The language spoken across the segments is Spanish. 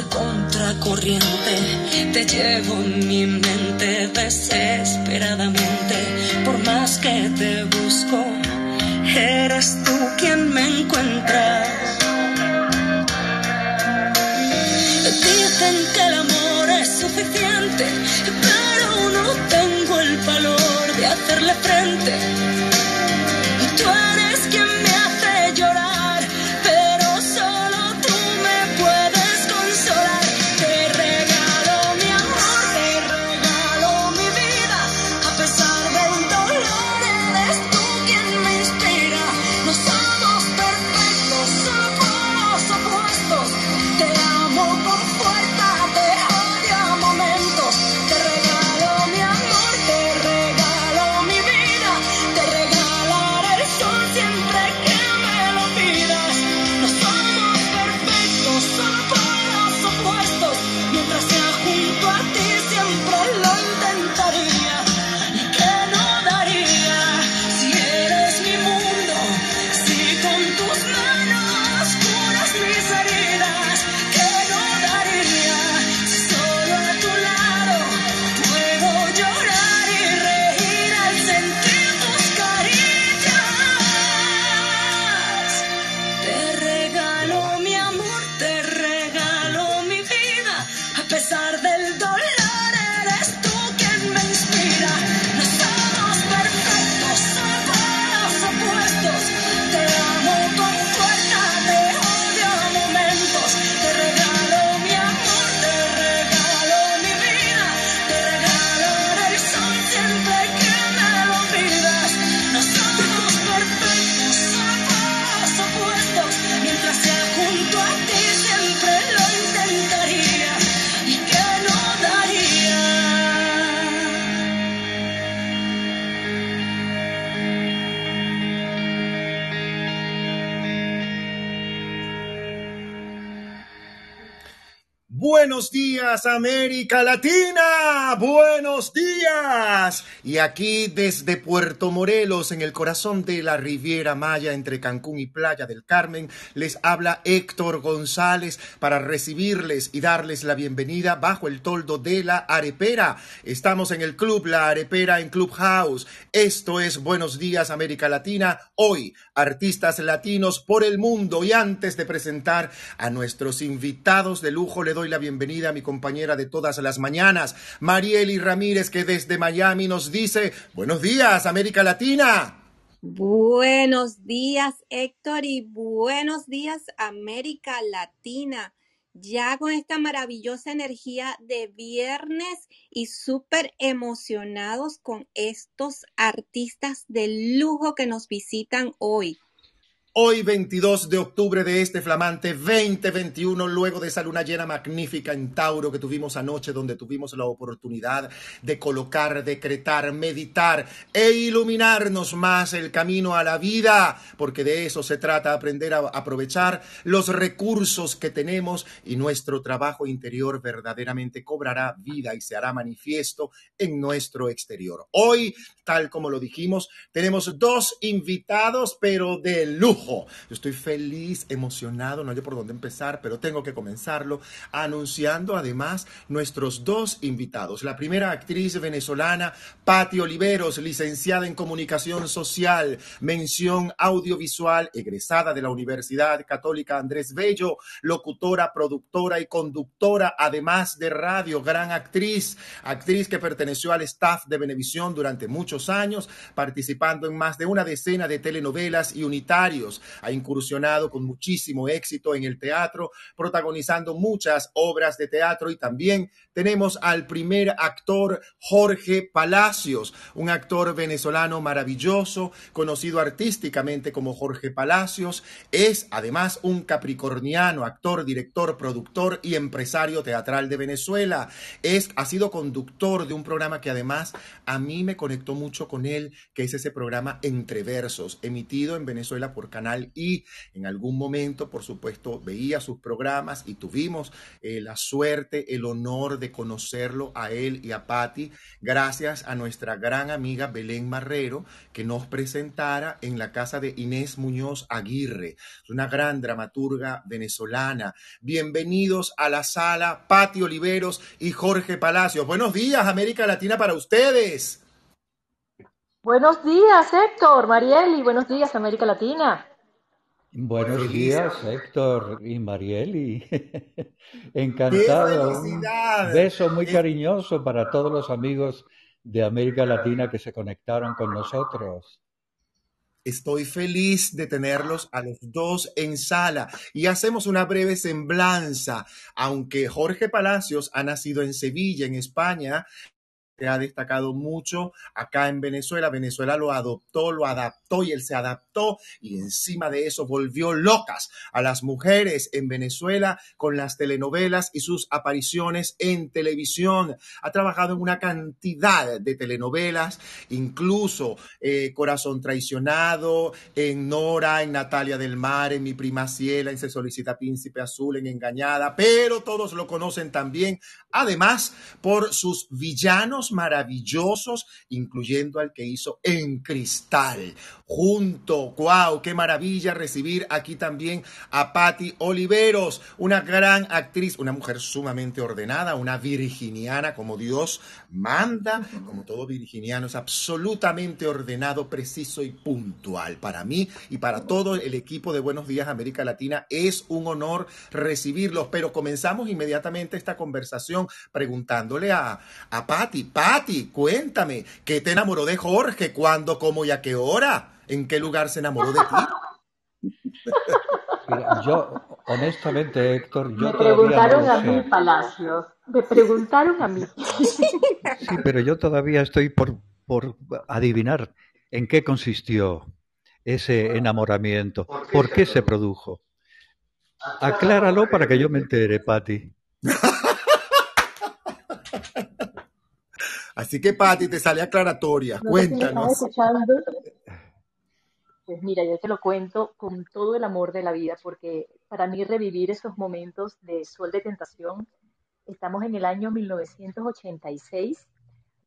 siempre contracorriente. Te llevo en mi mente desesperadamente. Por más que te busco, eres tú quien me encuentra. Dicen que el amor es suficiente, pero no tengo el valor de hacerle frente. Buenos días, América Latina. Buenos días. Y aquí desde Puerto Morelos, en el corazón de la Riviera Maya, entre Cancún y Playa del Carmen, les habla Héctor González para recibirles y darles la bienvenida bajo el toldo de la Arepera. Estamos en el club La Arepera en Clubhouse. Esto es Buenos días, América Latina. Hoy, artistas latinos por el mundo. Y antes de presentar a nuestros invitados de lujo, le doy la bienvenida a mi compañera de todas las mañanas, Marieli Ramírez, que desde Miami nos dice, buenos días, América Latina. Buenos días, Héctor, y buenos días, América Latina. Ya con esta maravillosa energía de viernes y súper emocionados con estos artistas de lujo que nos visitan hoy. Hoy 22 de octubre de este flamante 2021, luego de esa luna llena magnífica en Tauro que tuvimos anoche, donde tuvimos la oportunidad de colocar, decretar, meditar e iluminarnos más el camino a la vida, porque de eso se trata, aprender a aprovechar los recursos que tenemos y nuestro trabajo interior verdaderamente cobrará vida y se hará manifiesto en nuestro exterior. Hoy, tal como lo dijimos, tenemos dos invitados, pero de lujo. Yo estoy feliz, emocionado, no hay por dónde empezar, pero tengo que comenzarlo anunciando además nuestros dos invitados. La primera actriz venezolana, Patti Oliveros, licenciada en comunicación social, mención audiovisual, egresada de la Universidad Católica Andrés Bello, locutora, productora y conductora, además de radio, gran actriz, actriz que perteneció al staff de Venevisión durante muchos años, participando en más de una decena de telenovelas y unitarios. Ha incursionado con muchísimo éxito en el teatro, protagonizando muchas obras de teatro y también tenemos al primer actor Jorge Palacios, un actor venezolano maravilloso, conocido artísticamente como Jorge Palacios. Es además un capricorniano, actor, director, productor y empresario teatral de Venezuela. Es, ha sido conductor de un programa que además a mí me conectó mucho con él, que es ese programa Entre Versos, emitido en Venezuela por Canal Canal. En algún momento, por supuesto, veía sus programas y tuvimos eh, la suerte, el honor de conocerlo a él y a Patti, gracias a nuestra gran amiga Belén Marrero, que nos presentara en la casa de Inés Muñoz Aguirre, una gran dramaturga venezolana. Bienvenidos a la sala, Patti Oliveros y Jorge Palacios. Buenos días, América Latina, para ustedes. Buenos días, Héctor, Marieli, buenos días, América Latina. Buenos días, Héctor y Marieli. Encantado. Un beso muy cariñoso para todos los amigos de América Latina que se conectaron con nosotros. Estoy feliz de tenerlos a los dos en sala y hacemos una breve semblanza. Aunque Jorge Palacios ha nacido en Sevilla, en España, ha destacado mucho acá en Venezuela. Venezuela lo adoptó, lo adaptó y él se adaptó y encima de eso volvió locas a las mujeres en Venezuela con las telenovelas y sus apariciones en televisión. Ha trabajado en una cantidad de telenovelas, incluso eh, Corazón Traicionado, en Nora, en Natalia del Mar, en Mi Prima Ciela, en Se Solicita Príncipe Azul, en Engañada, pero todos lo conocen también, además, por sus villanos maravillosos, incluyendo al que hizo En Cristal. Junto, wow, qué maravilla recibir aquí también a Patti Oliveros, una gran actriz, una mujer sumamente ordenada, una virginiana como Dios manda, como todo virginiano, es absolutamente ordenado, preciso y puntual. Para mí y para todo el equipo de Buenos Días América Latina es un honor recibirlos, pero comenzamos inmediatamente esta conversación preguntándole a, a Patti, Patti, cuéntame, ¿qué te enamoró de Jorge? ¿Cuándo, cómo y a qué hora? ¿En qué lugar se enamoró de ti? yo, honestamente, Héctor, yo Me preguntaron a mí, Palacios. Me preguntaron a mí. Sí, pero yo todavía estoy por, por adivinar en qué consistió ese enamoramiento, por qué se produjo. Acláralo para que yo me entere, Patti. Así que, Patti, te sale aclaratoria. Cuéntanos. Pues mira, yo te lo cuento con todo el amor de la vida, porque para mí revivir esos momentos de sol de tentación, estamos en el año 1986,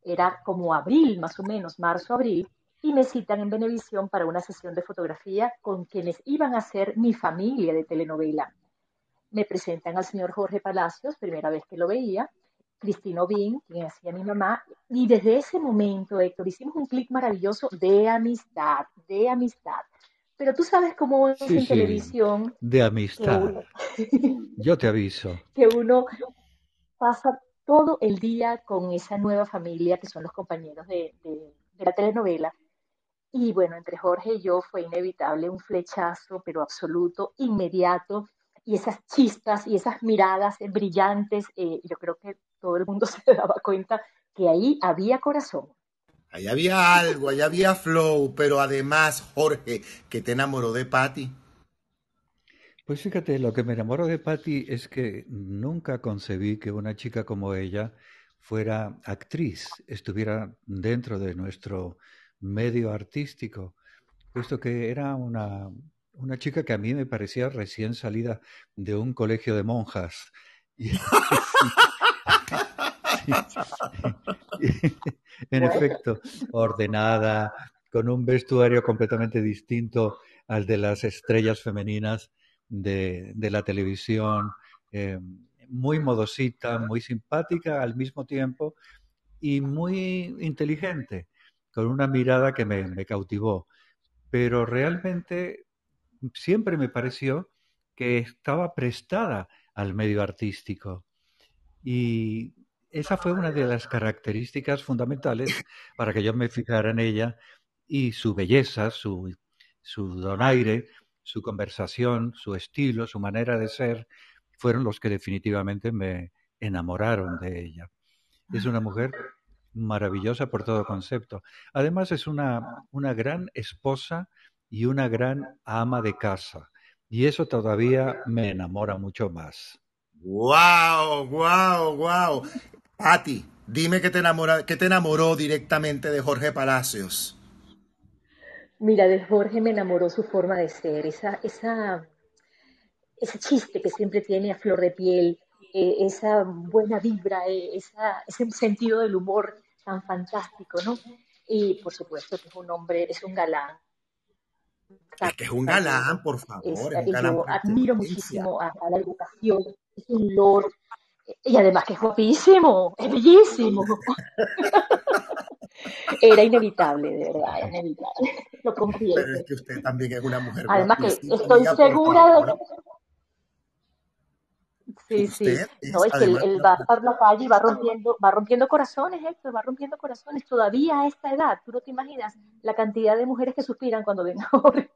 era como abril más o menos, marzo-abril, y me citan en Venevisión para una sesión de fotografía con quienes iban a ser mi familia de telenovela. Me presentan al señor Jorge Palacios, primera vez que lo veía, Cristina Obin, quien hacía mi mamá, y desde ese momento, Héctor, hicimos un clic maravilloso de amistad, de amistad. Pero tú sabes cómo es en televisión. De amistad. Yo te aviso. Que uno pasa todo el día con esa nueva familia que son los compañeros de, de, de la telenovela. Y bueno, entre Jorge y yo fue inevitable un flechazo, pero absoluto, inmediato y esas chispas y esas miradas brillantes, eh, yo creo que todo el mundo se daba cuenta que ahí había corazón. Ahí había algo, ahí había flow, pero además, Jorge, que te enamoró de Patty. Pues fíjate, lo que me enamoró de Patty es que nunca concebí que una chica como ella fuera actriz, estuviera dentro de nuestro medio artístico, puesto que era una, una chica que a mí me parecía recién salida de un colegio de monjas. en efecto, ordenada, con un vestuario completamente distinto al de las estrellas femeninas de, la televisión, eh, muy modosita, muy simpática al mismo tiempo y muy inteligente, con una mirada que me cautivó. Pero realmente siempre me pareció que estaba prestada al medio artístico. Y esa fue una de las características fundamentales para que yo me fijara en ella y su belleza, su, su donaire, su conversación, su estilo, su manera de ser, fueron los que definitivamente me enamoraron de ella. Es una mujer maravillosa por todo concepto. Además es una, una gran esposa y una gran ama de casa. Y eso todavía me enamora mucho más. ¡Wow! ¡Wow! ¡Wow! Patti, dime que te, enamora, que te enamoró directamente de Jorge Palacios. Mira, de Jorge me enamoró su forma de ser, esa, esa, ese chiste que siempre tiene a flor de piel, eh, esa buena vibra, eh, esa, ese sentido del humor tan fantástico, ¿no? Y por supuesto que es un hombre, es un galán. Es que es un galán, por favor. Es, un galán yo admiro muchísimo a, la educación, es un lord, y además que es guapísimo, es bellísimo. Era inevitable, de verdad, inevitable. Lo confieso. Pero es que usted también es una mujer Además que estoy segura de que Sí, sí. No, es que él, va por la calle y va rompiendo, va rompiendo corazones, Héctor, va rompiendo corazones. Todavía a esta edad, tú no te imaginas la cantidad de mujeres que suspiran cuando ven a Jorge.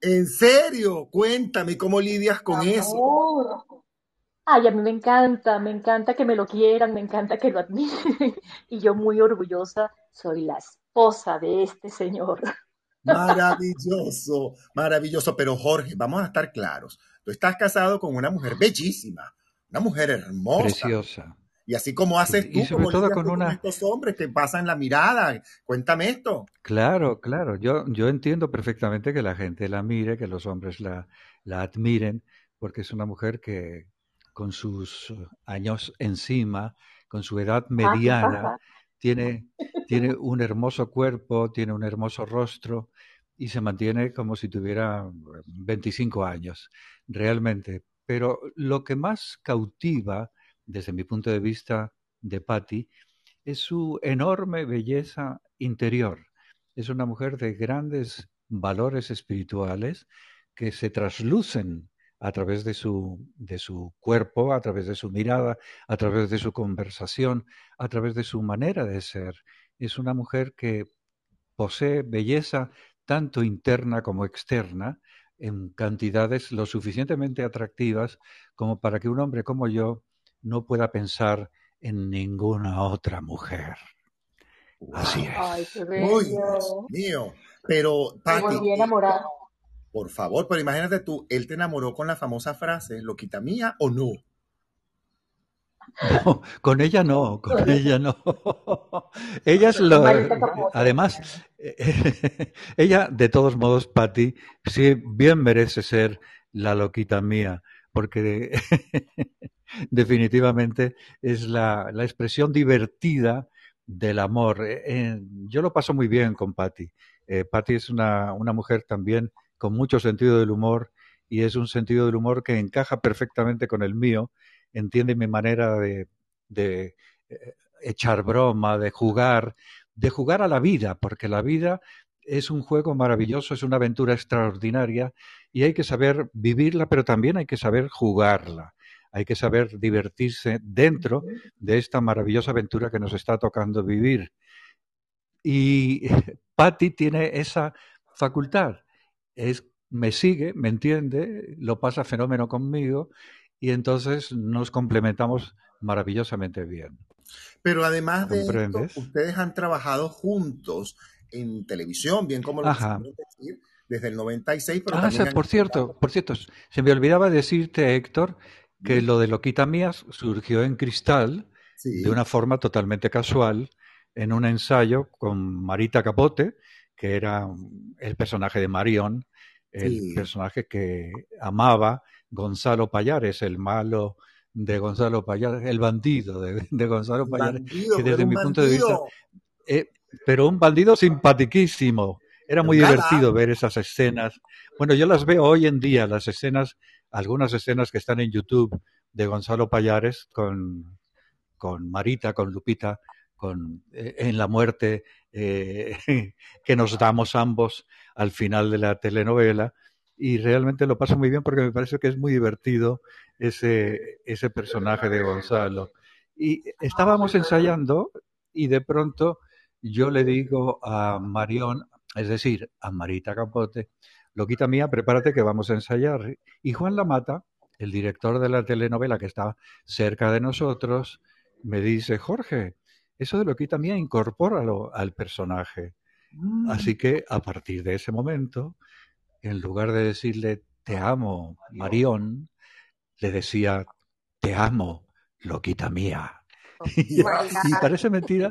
¿En serio? Cuéntame cómo lidias con eso. Ay, a mí me encanta, me encanta que me lo quieran, me encanta que lo admiren. Y yo muy orgullosa soy la esposa de este señor. Maravilloso, maravilloso. Pero Jorge, vamos a estar claros. Tú estás casado con una mujer bellísima, una mujer hermosa. Preciosa. Y así como haces tú, como todo con, estos hombres que pasan la mirada. Cuéntame esto. Claro, claro. Yo, yo entiendo perfectamente que la gente la mire, que los hombres la, la admiren, porque es una mujer que con sus años encima, con su edad mediana, tiene, tiene un hermoso cuerpo, tiene un hermoso rostro y se mantiene como si tuviera 25 años, realmente. Pero lo que más cautiva, desde mi punto de vista, de Patty, es su enorme belleza interior. Es una mujer de grandes valores espirituales que se traslucen a través de su, de su cuerpo, a través de su mirada, a través de su conversación, a través de su manera de ser. Es una mujer que posee belleza tanto interna como externa, en cantidades lo suficientemente atractivas como para que un hombre como yo no pueda pensar en ninguna otra mujer. Así es. Ay, qué mío. Pero, Pati, enamorado. Por favor, pero imagínate tú, él te enamoró con la famosa frase, ¿lo quita mía o no? No, con ella no, con ella no. ella es lo. Además, ella, de todos modos, Patty, sí bien merece ser la loquita mía, porque definitivamente es la, la, expresión divertida del amor. Eh, yo lo paso muy bien con Patty. Eh, Patty es una, una mujer también con mucho sentido del humor y es un sentido del humor que encaja perfectamente con el mío, entiende mi manera de, de eh, echar broma, de jugar, de jugar a la vida, porque la vida es un juego maravilloso, es una aventura extraordinaria y hay que saber vivirla, pero también hay que saber jugarla. Hay que saber divertirse dentro de esta maravillosa aventura que nos está tocando vivir. Y Patty tiene esa facultad es, me sigue, me entiende, lo pasa fenómeno conmigo y entonces nos complementamos maravillosamente bien. Pero además de esto, ustedes han trabajado juntos en televisión, bien como lo decir, desde el 96. Pero ah, por cierto, por cierto, se me olvidaba decirte, Héctor, que lo de Loquita Mías surgió en Cristal de una forma totalmente casual en un ensayo con Marita Capote, que era el personaje de Marion, el personaje que amaba Gonzalo Payares, el malo de Gonzalo Payares, el bandido de, Gonzalo Payares, que desde mi punto de vista, eh, pero un bandido simpatiquísimo. Era muy divertido ver esas escenas. Bueno, yo las veo hoy en día, las escenas, algunas escenas que están en YouTube de Gonzalo Payares con, con Marita, con Lupita, con, eh, en la muerte eh, que nos damos ambos al final de la telenovela. Y realmente lo paso muy bien porque me parece que es muy divertido ese, ese personaje de Gonzalo. Y estábamos ensayando y de pronto yo le digo a Marión, es decir, a Marita Capote, loquita mía, prepárate que vamos a ensayar. Y Juan Lamata, el director de la telenovela que está cerca de nosotros, me dice, Jorge, eso de Loquita Mía incorpóralo al personaje. Mm. Así que a partir de ese momento, en lugar de decirle te amo, Marión, le decía te amo, Loquita Mía. Oh, y, parece mentira.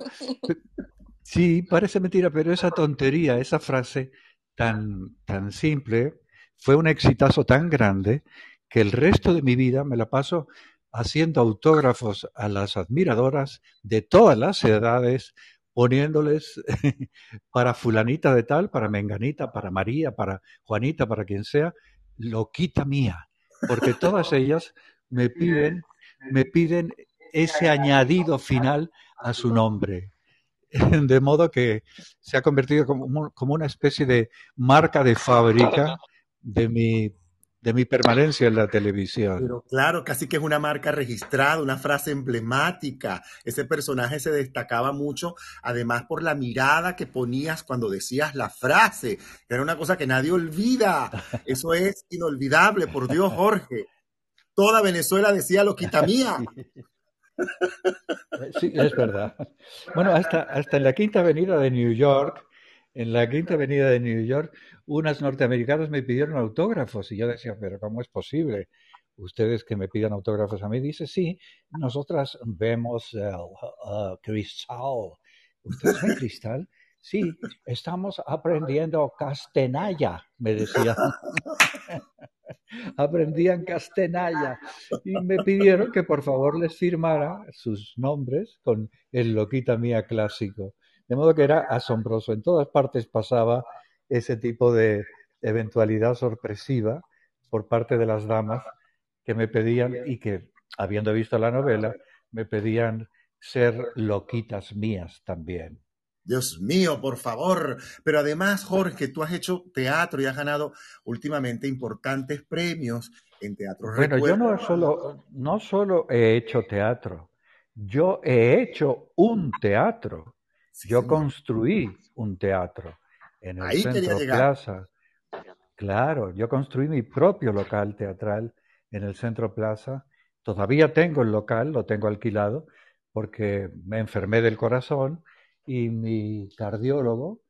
Sí, parece mentira, pero esa tontería, esa frase, tan, tan simple, fue un exitazo tan grande que el resto de mi vida me la paso haciendo autógrafos a las admiradoras de todas las edades, poniéndoles para fulanita de tal, para menganita, para María, para Juanita, para quien sea, loquita mía, porque todas ellas me piden, me piden ese añadido final a su nombre. De modo que se ha convertido como, como una especie de marca de fábrica de mi de mi permanencia en la televisión. Pero claro, casi que es una marca registrada, una frase emblemática. Ese personaje se destacaba mucho, además por la mirada que ponías cuando decías la frase. Era una cosa que nadie olvida. Eso es inolvidable, por Dios, Jorge. Toda Venezuela decía lo quita mía. Sí, es verdad. Bueno, hasta, hasta en la Quinta Avenida de New York, en la Quinta Avenida de New York, unas norteamericanas me pidieron autógrafos y yo decía, pero ¿cómo es posible? Ustedes que me pidan autógrafos a mí, dice, sí, nosotras vemos uh, cristal. ¿Ustedes ven cristal? Sí, estamos aprendiendo castenaya, me decían. Aprendían castenaya y me pidieron que por favor les firmara sus nombres con el loquita mía clásico. De modo que era asombroso. En todas partes pasaba ese tipo de eventualidad sorpresiva por parte de las damas que me pedían y que, habiendo visto la novela, me pedían ser loquitas mías también. Dios mío, por favor. Pero además, Jorge, tú has hecho teatro y has ganado últimamente importantes premios en teatro. Bueno, yo no solo, no solo he hecho teatro, yo he hecho un teatro. Yo construí un teatro en el centro Plaza. Claro, yo construí mi propio local teatral en el centro Plaza. Todavía tengo el local, lo tengo alquilado, porque me enfermé del corazón y mi cardiólogo,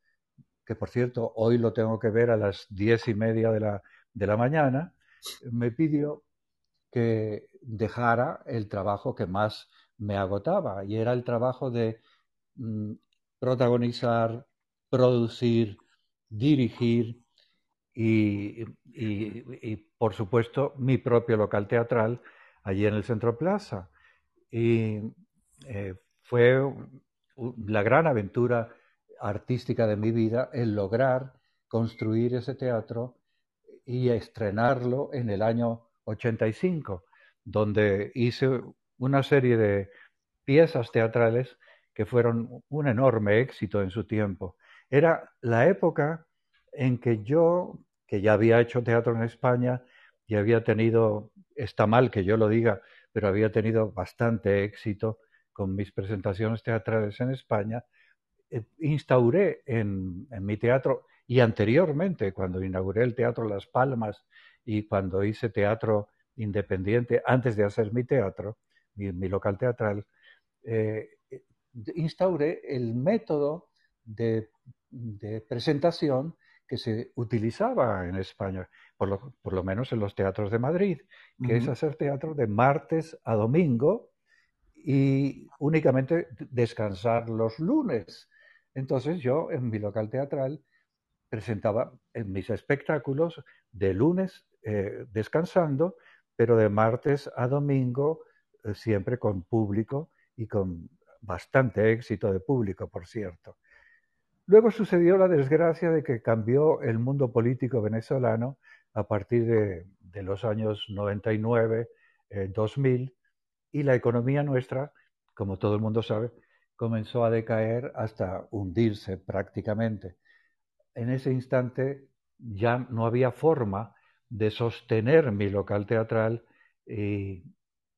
que por cierto hoy lo tengo que ver a las diez y media de la, de la mañana, me pidió que dejara el trabajo que más me agotaba y era el trabajo de mm, protagonizar, producir, dirigir y, por supuesto, mi propio local teatral allí en el Centro Plaza. Y eh, fue la gran aventura artística de mi vida el lograr construir ese teatro y estrenarlo en el año 85, donde hice una serie de piezas teatrales que fueron un enorme éxito en su tiempo. Era la época en que yo, que ya había hecho teatro en España y había tenido, está mal que yo lo diga, pero había tenido bastante éxito con mis presentaciones teatrales en España, eh, instauré en, mi teatro y anteriormente, cuando inauguré el Teatro Las Palmas y cuando hice teatro independiente, antes de hacer mi teatro, mi, local teatral, eh, instauré el método de, presentación que se utilizaba en España, por lo, menos en los teatros de Madrid, que es hacer teatro de martes a domingo y únicamente descansar los lunes. Entonces yo en mi local teatral presentaba en mis espectáculos de lunes eh, descansando, pero de martes a domingo eh, siempre con público y con bastante éxito de público, por cierto. Luego sucedió la desgracia de que cambió el mundo político venezolano a partir de, los años 99, 2000, eh, y la economía nuestra, como todo el mundo sabe, comenzó a decaer hasta hundirse prácticamente. En ese instante ya no había forma de sostener mi local teatral y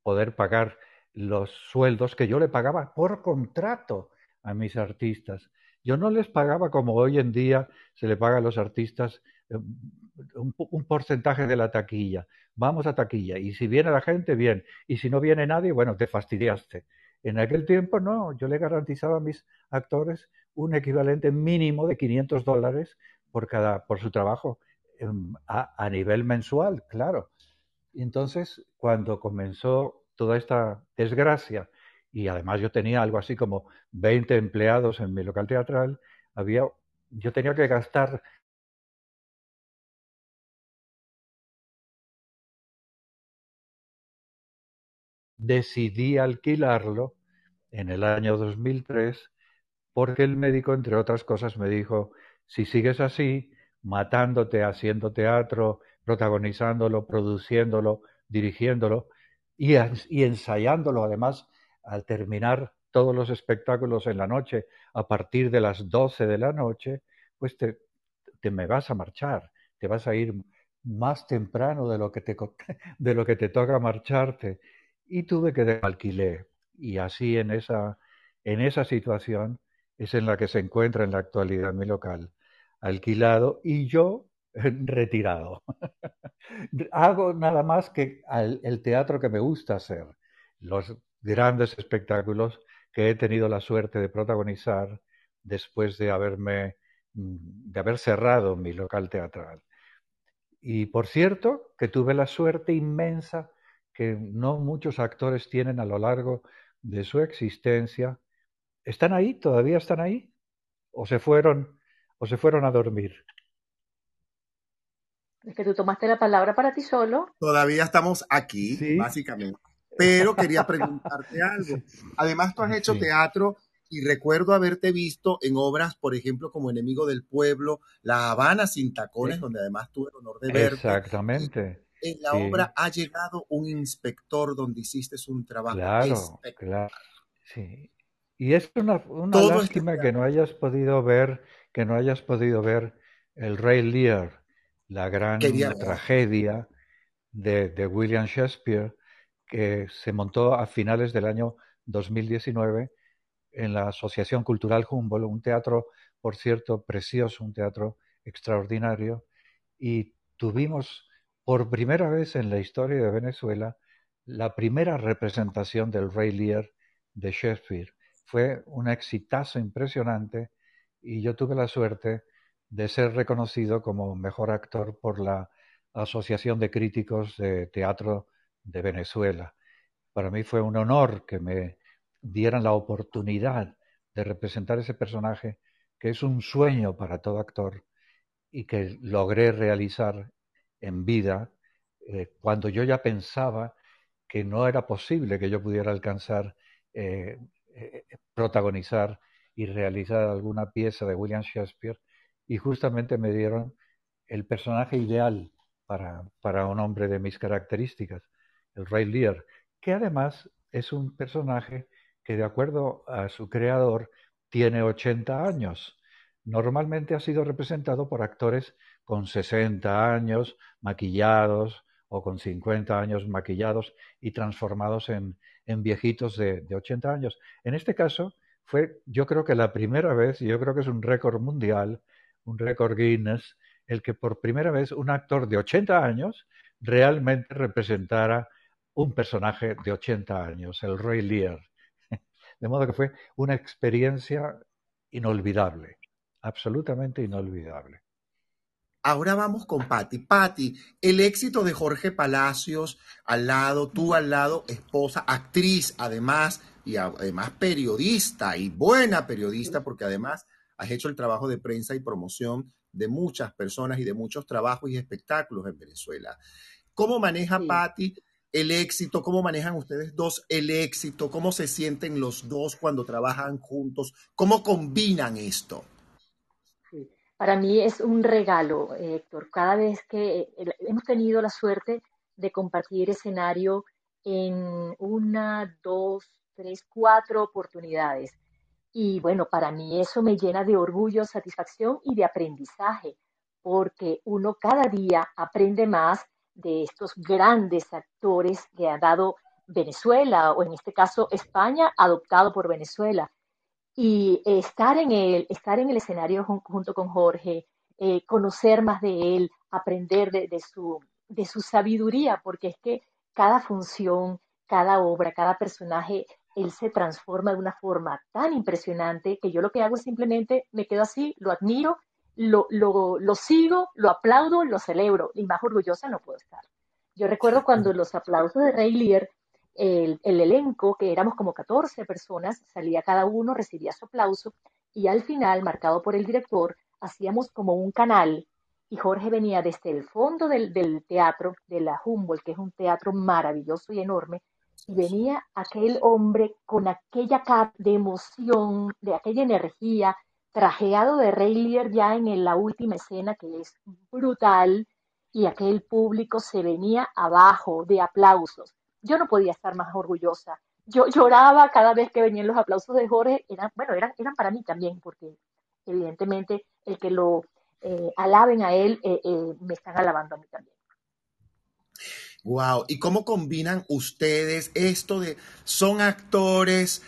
poder pagar los sueldos que yo le pagaba por contrato a mis artistas. Yo no les pagaba como hoy en día se le paga a los artistas eh, un, porcentaje de la taquilla. Vamos a taquilla. Y si viene la gente, bien. Y si no viene nadie, bueno, te fastidiaste. En aquel tiempo, no. Yo le garantizaba a mis actores un equivalente mínimo de 500 dólares por, cada, por su trabajo em, a, nivel mensual, claro. Entonces, cuando comenzó toda esta desgracia. Y además yo tenía algo así como 20 empleados en mi local teatral. Había, yo tenía que gastar decidí alquilarlo en el año 2003 porque el médico, entre otras cosas, me dijo, si sigues así, matándote, haciendo teatro, protagonizándolo, produciéndolo, dirigiéndolo, y, y ensayándolo además al terminar todos los espectáculos en la noche a partir de las 12 de la noche, pues te, te me vas a marchar, te vas a ir más temprano de lo que te, de lo que te toca marcharte. Y tuve que alquiler. Y así en esa, en esa situación es en la que se encuentra en la actualidad mi local, alquilado y yo retirado. Hago nada más que el teatro que me gusta hacer, los grandes espectáculos que he tenido la suerte de protagonizar después de haberme mm, de haber cerrado mi local teatral. Y por cierto, que tuve la suerte inmensa que no muchos actores tienen a lo largo de su existencia. ¿Están ahí? ¿Todavía están ahí? ¿O se fueron, o se fueron a dormir? Es que tú tomaste la palabra para ti solo. Todavía estamos aquí, básicamente. Pero quería preguntarte algo. Además, tú has hecho teatro y recuerdo haberte visto en obras, por ejemplo, como Enemigo del Pueblo, La Habana sin tacones, donde además tuve el honor de verte. Exactamente. En la obra ha llegado un inspector donde hiciste un trabajo claro, claro. Sí. Y es una, una lástima que no hayas podido ver, que no hayas podido ver el Rey Lear, la gran tragedia de, de William Shakespeare, que se montó a finales del año 2019 en la Asociación Cultural Humboldt, un teatro, por cierto, precioso, un teatro extraordinario, y tuvimos por primera vez en la historia de Venezuela la primera representación del Rey Lear de Shakespeare. Fue un exitazo impresionante y yo tuve la suerte de ser reconocido como mejor actor por la Asociación de Críticos de Teatro de Venezuela. Para mí fue un honor que me dieran la oportunidad de representar ese personaje que es un sueño para todo actor y que logré realizar en vida eh, cuando yo ya pensaba que no era posible que yo pudiera alcanzar eh, eh, protagonizar y realizar alguna pieza de William Shakespeare y justamente me dieron el personaje ideal para, para un hombre de mis características, el Rey Lear, que además es un personaje que de acuerdo a su creador tiene 80 años. Normalmente ha sido representado por actores con 60 años, maquillados, o con 50 años maquillados y transformados en, en viejitos de, de 80 años. En este caso, fue yo creo que la primera vez, y yo creo que es un récord mundial, un récord Guinness, el que por primera vez un actor de 80 años realmente representara un personaje de 80 años, el Roy Lear. De modo que fue una experiencia inolvidable, absolutamente inolvidable. Ahora vamos con Patti. Patti, el éxito de Jorge Palacios al lado, tú al lado, esposa, actriz, además, y además periodista, y buena periodista, porque además has hecho el trabajo de prensa y promoción de muchas personas y de muchos trabajos y espectáculos en Venezuela. ¿Cómo maneja Patti el éxito, cómo manejan ustedes dos el éxito, cómo se sienten los dos cuando trabajan juntos, cómo combinan esto. Para mí es un regalo, Héctor. Cada vez que eh, hemos tenido la suerte de compartir escenario en una, dos, tres, cuatro oportunidades. Y bueno, para mí eso me llena de orgullo, satisfacción y de aprendizaje, porque uno cada día aprende más de estos grandes actores que ha dado Venezuela, o en este caso España, adoptado por Venezuela. Y estar en el, estar en el escenario junto con Jorge, eh, conocer más de él, aprender de, su, de su sabiduría, porque es que cada función, cada obra, cada personaje, él se transforma de una forma tan impresionante que yo lo que hago es simplemente me quedo así, lo admiro lo, lo, lo, sigo, lo aplaudo, lo celebro y más orgullosa no puedo estar. Yo recuerdo cuando los aplausos de Rey Lear, el, el, elenco, que éramos como 14 personas, salía cada uno, recibía su aplauso y al final, marcado por el director, hacíamos como un canal y Jorge venía desde el fondo del, del teatro, de la Humboldt, que es un teatro maravilloso y enorme, y venía aquel hombre con aquella cara de emoción, de aquella energía, trajeado de Rey Lear ya en la última escena que es brutal y aquel público se venía abajo de aplausos. Yo no podía estar más orgullosa. Yo lloraba cada vez que venían los aplausos de Jorge. Eran, bueno, eran, eran para mí también, porque evidentemente el que lo eh, alaben a él, eh, eh, me están alabando a mí también. Wow, ¿y cómo combinan ustedes esto de son actores,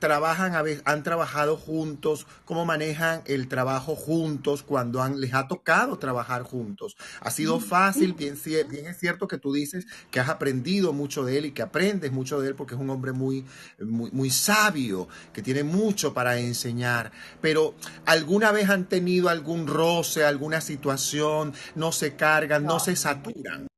trabajan a veces, han trabajado juntos, cómo manejan el trabajo juntos cuando han, les ha tocado trabajar juntos? ¿Ha sido fácil? Bien, bien es cierto que tú dices que has aprendido mucho de él y que aprendes mucho de él porque es un hombre muy, muy, muy sabio, que tiene mucho para enseñar, pero ¿alguna vez han tenido algún roce, alguna situación, no se cargan, no se saturan?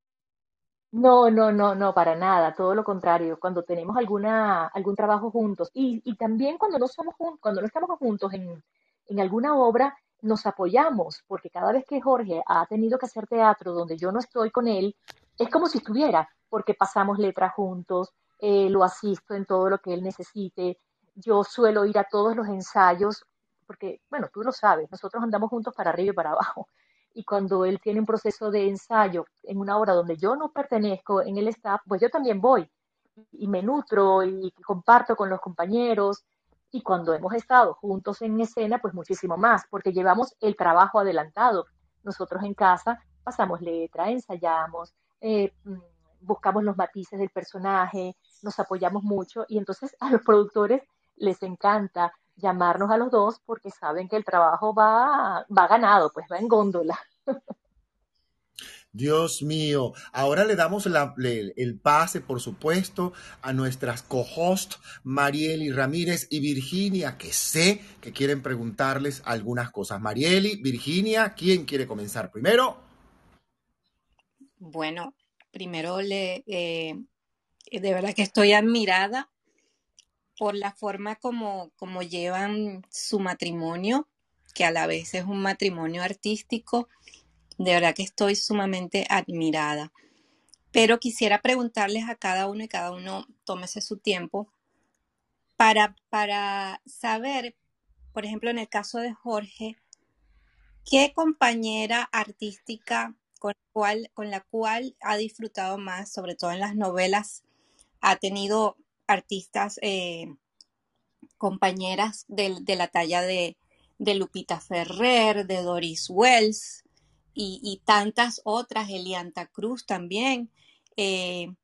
No, no, no, no, para nada, todo lo contrario. Cuando tenemos alguna, algún trabajo juntos y, y también cuando no somos cuando no estamos juntos en, en alguna obra, nos apoyamos, porque cada vez que Jorge ha tenido que hacer teatro donde yo no estoy con él, es como si estuviera, porque pasamos letras juntos, eh, lo asisto en todo lo que él necesite. Yo suelo ir a todos los ensayos, porque, bueno, tú lo sabes, nosotros andamos juntos para arriba y para abajo y cuando él tiene un proceso de ensayo en una obra donde yo no pertenezco en el staff, pues yo también voy y me nutro y comparto con los compañeros y cuando hemos estado juntos en escena, pues muchísimo más, porque llevamos el trabajo adelantado. Nosotros en casa pasamos letra, ensayamos, eh, mm, buscamos los matices del personaje, nos apoyamos mucho y entonces a los productores les encanta llamarnos a los dos porque saben que el trabajo va, va ganado, pues va en góndola. Dios mío, ahora le damos el pase, por supuesto, a nuestras co-host Marieli Ramírez y Virginia, que sé que quieren preguntarles algunas cosas. Marieli, Virginia, ¿quién quiere comenzar primero? Bueno, primero le, eh, de verdad que estoy admirada por la forma como, como llevan su matrimonio, que a la vez es un matrimonio artístico. De verdad que estoy sumamente admirada. Pero quisiera preguntarles a cada uno y cada uno tómese su tiempo para, para saber, por ejemplo, en el caso de Jorge, qué compañera artística con, con la cual ha disfrutado más, sobre todo en las novelas, ha tenido artistas, eh, compañeras de, la talla de, Lupita Ferrer, de Doris Wells y, tantas otras, Elianta Cruz también, eh,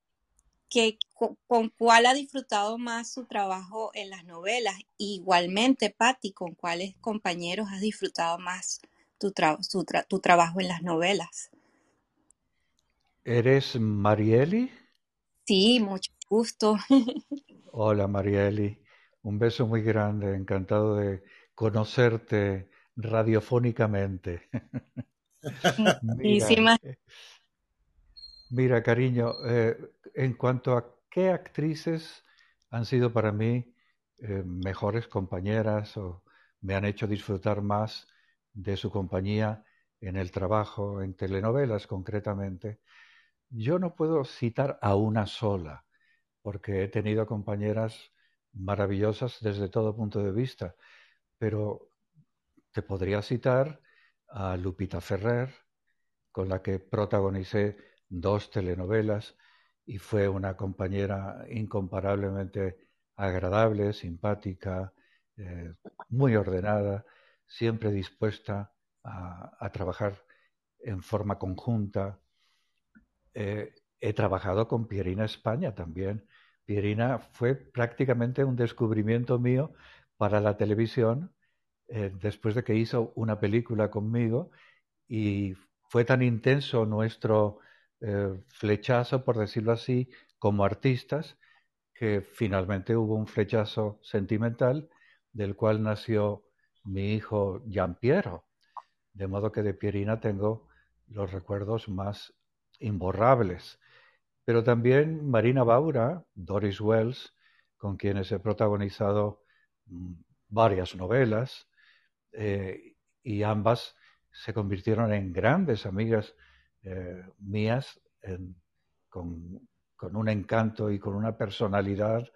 que, con, cuál ha disfrutado más su trabajo en las novelas. Igualmente, Patti, con cuáles compañeros has disfrutado más tu, tu trabajo en las novelas. ¿Eres Marieli? Sí, mucho gusto. Hola Marieli, un beso muy grande, encantado de conocerte radiofónicamente. mira, eh, mira, cariño, eh, en cuanto a qué actrices han sido para mí eh, mejores compañeras o me han hecho disfrutar más de su compañía en el trabajo, en telenovelas concretamente, yo no puedo citar a una sola porque he tenido compañeras maravillosas desde todo punto de vista, pero te podría citar a Lupita Ferrer, con la que protagonicé dos telenovelas y fue una compañera incomparablemente agradable, simpática, eh, muy ordenada, siempre dispuesta a, trabajar en forma conjunta. Eh, he trabajado con Pierina España también, Pierina fue prácticamente un descubrimiento mío para la televisión eh, después de que hizo una película conmigo y fue tan intenso nuestro eh, flechazo, por decirlo así, como artistas, que finalmente hubo un flechazo sentimental del cual nació mi hijo Gian Piero. De modo que de Pierina tengo los recuerdos más imborrables pero también Marina Baura, Doris Wells, con quienes he protagonizado mm, varias novelas, eh, y ambas se convirtieron en grandes amigas eh, mías con con un encanto y con una personalidad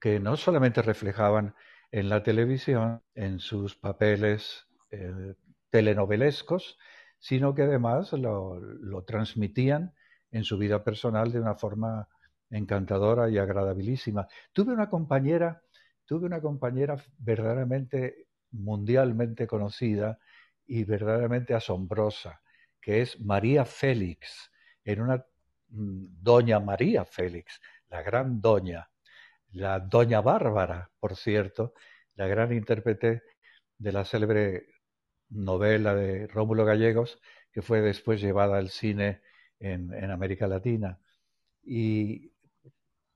que no solamente reflejaban en la televisión, en sus papeles eh, telenovelescos, sino que además lo, lo, transmitían en su vida personal de una forma encantadora y agradabilísima. Tuve una compañera, tuve una compañera verdaderamente mundialmente conocida y verdaderamente asombrosa, que es María Félix, en una mm, doña María Félix, la gran doña, la doña Bárbara, por cierto, la gran intérprete de la célebre novela de Rómulo Gallegos, que fue después llevada al cine en, América Latina. Y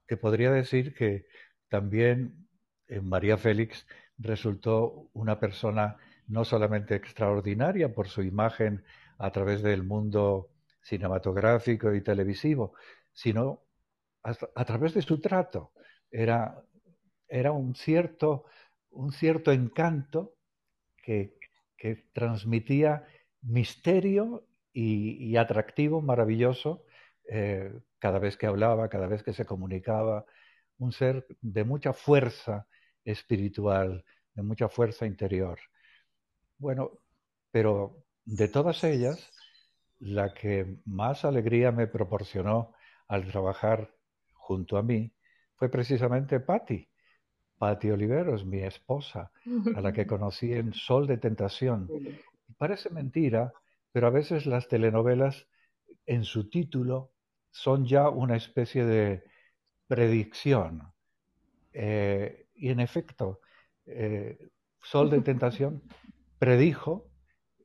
que podría decir que también en María Félix resultó una persona no solamente extraordinaria por su imagen a través del mundo cinematográfico y televisivo, sino a, través de su trato. Era, era un, cierto, un cierto encanto que, que transmitía misterio y, atractivo maravilloso eh, cada vez que hablaba, cada vez que se comunicaba, un ser de mucha fuerza espiritual, de mucha fuerza interior. Bueno, pero de todas ellas, la que más alegría me proporcionó al trabajar junto a mí fue precisamente Patti. Patti Oliveros, mi esposa, a la que conocí en Sol de Tentación. Parece mentira, pero a veces las telenovelas en su título son ya una especie de predicción. Eh, y en efecto, eh, Sol de Tentación predijo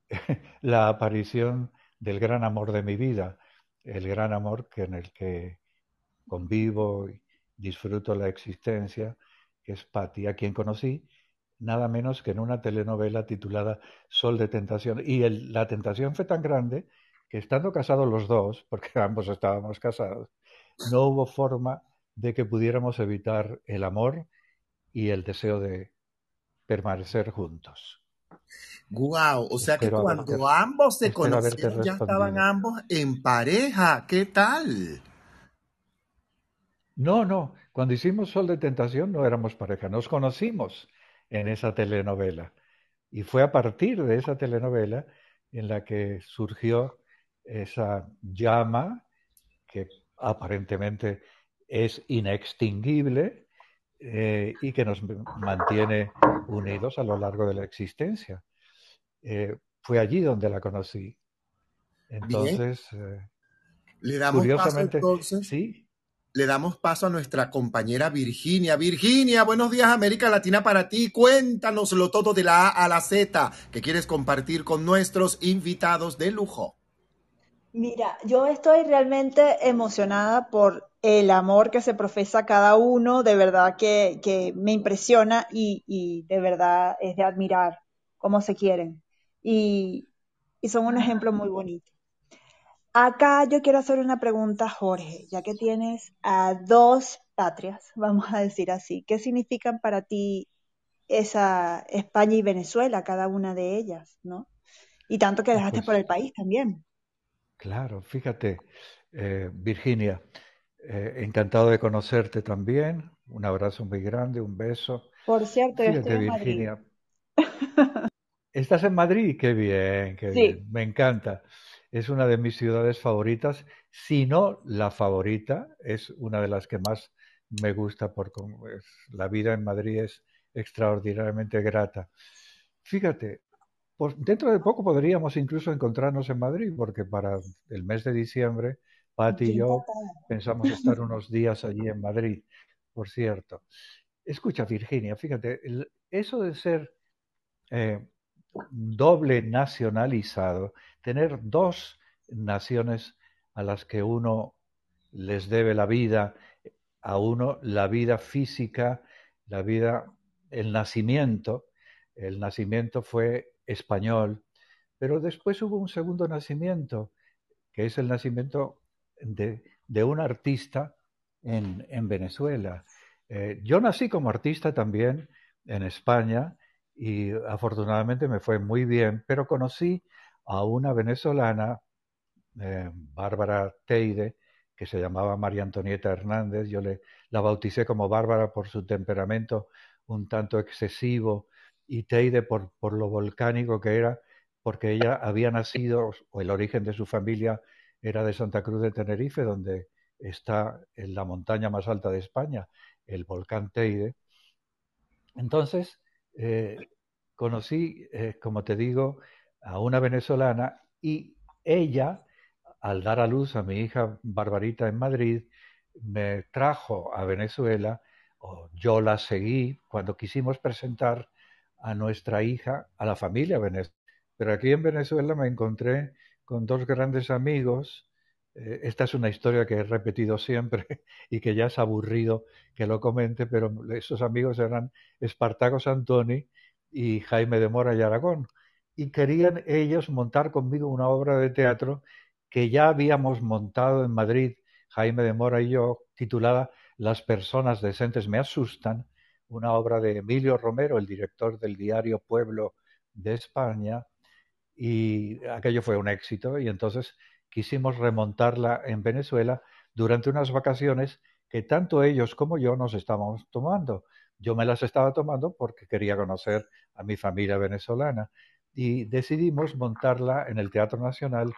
la aparición del gran amor de mi vida, el gran amor que en el que convivo y disfruto la existencia, que es Patti, a quien conocí nada menos que en una telenovela titulada Sol de Tentación. Y la tentación fue tan grande que estando casados los dos, porque ambos estábamos casados, no hubo forma de que pudiéramos evitar el amor y el deseo de permanecer juntos. Guau, o sea que cuando ambos se conocieron ya estaban ambos en pareja. ¿Qué tal? No, no. Cuando hicimos Sol de Tentación no éramos pareja, nos conocimos en esa telenovela. Y fue a partir de esa telenovela en la que surgió esa llama que aparentemente es inextinguible eh, y que nos mantiene unidos a lo largo de la existencia. Eh, fue allí donde la conocí. Entonces, eh, le damos curiosamente, paso entonces. Sí. Le damos paso a nuestra compañera Virginia. Virginia, buenos días América Latina para ti. Cuéntanoslo todo de la A a la Z que quieres compartir con nuestros invitados de lujo. Mira, yo estoy realmente emocionada por el amor que se profesa cada uno, de verdad que, me impresiona y, de verdad es de admirar cómo se quieren. Y, son un ejemplo muy bonito. Acá yo quiero hacer una pregunta, Jorge, ya que tienes a dos patrias, vamos a decir así. ¿Qué significan para ti esa España y Venezuela, cada una de ellas, no? Y tanto que dejaste pues por el país también. Claro, fíjate, eh, Virginia, eh, encantado de conocerte también. Un abrazo muy grande, un beso. Por cierto, fíjate, Virginia. ¿Estás en Madrid? Qué bien, qué bien. Me encanta. Es una de mis ciudades favoritas. Si no la favorita, es una de las que más me gusta porque la vida en Madrid es extraordinariamente grata. Fíjate, pues dentro de poco podríamos incluso encontrarnos en Madrid, porque para el mes de diciembre, Patti y yo pensamos estar unos días allí en Madrid, por cierto. Escucha, Virginia, fíjate, eso de ser eh, doble nacionalizado, tener dos naciones a las que uno les debe la vida, a uno la vida física, la vida, el nacimiento. El nacimiento fue español, pero después hubo un segundo nacimiento, que es el nacimiento de, un artista en, Venezuela. Eh, yo nací como artista también en España y afortunadamente me fue muy bien, pero conocí a una venezolana, eh, Bárbara Teide, que se llamaba María Antonieta Hernández. Yo le, la bauticé como Bárbara por su temperamento un tanto excesivo y Teide por, por lo volcánico que era, porque ella había nacido, o el origen de su familia era de Santa Cruz de Tenerife, donde está en la montaña más alta de España, el volcán Teide. Entonces, eh, conocí, eh, como te digo, a una venezolana y ella, al dar a luz a mi hija Barbarita en Madrid, me trajo a Venezuela, o yo la seguí cuando quisimos presentar a nuestra hija a la familia Venezuela. Pero aquí en Venezuela me encontré con dos grandes amigos. Eh, esta es una historia que he repetido siempre y que ya es aburrido que lo comente, pero esos amigos eran Espartaco Santoni y Jaime de Mora y Aragón. Y querían ellos montar conmigo una obra de teatro que ya habíamos montado en Madrid, Jaime de Mora y yo, titulada Las personas decentes me asustan, una obra de Emilio Romero, el director del diario Pueblo de España, y aquello fue un éxito y entonces quisimos remontarla en Venezuela durante unas vacaciones que tanto ellos como yo nos estábamos tomando. Yo me las estaba tomando porque quería conocer a mi familia venezolana y decidimos montarla en el Teatro Nacional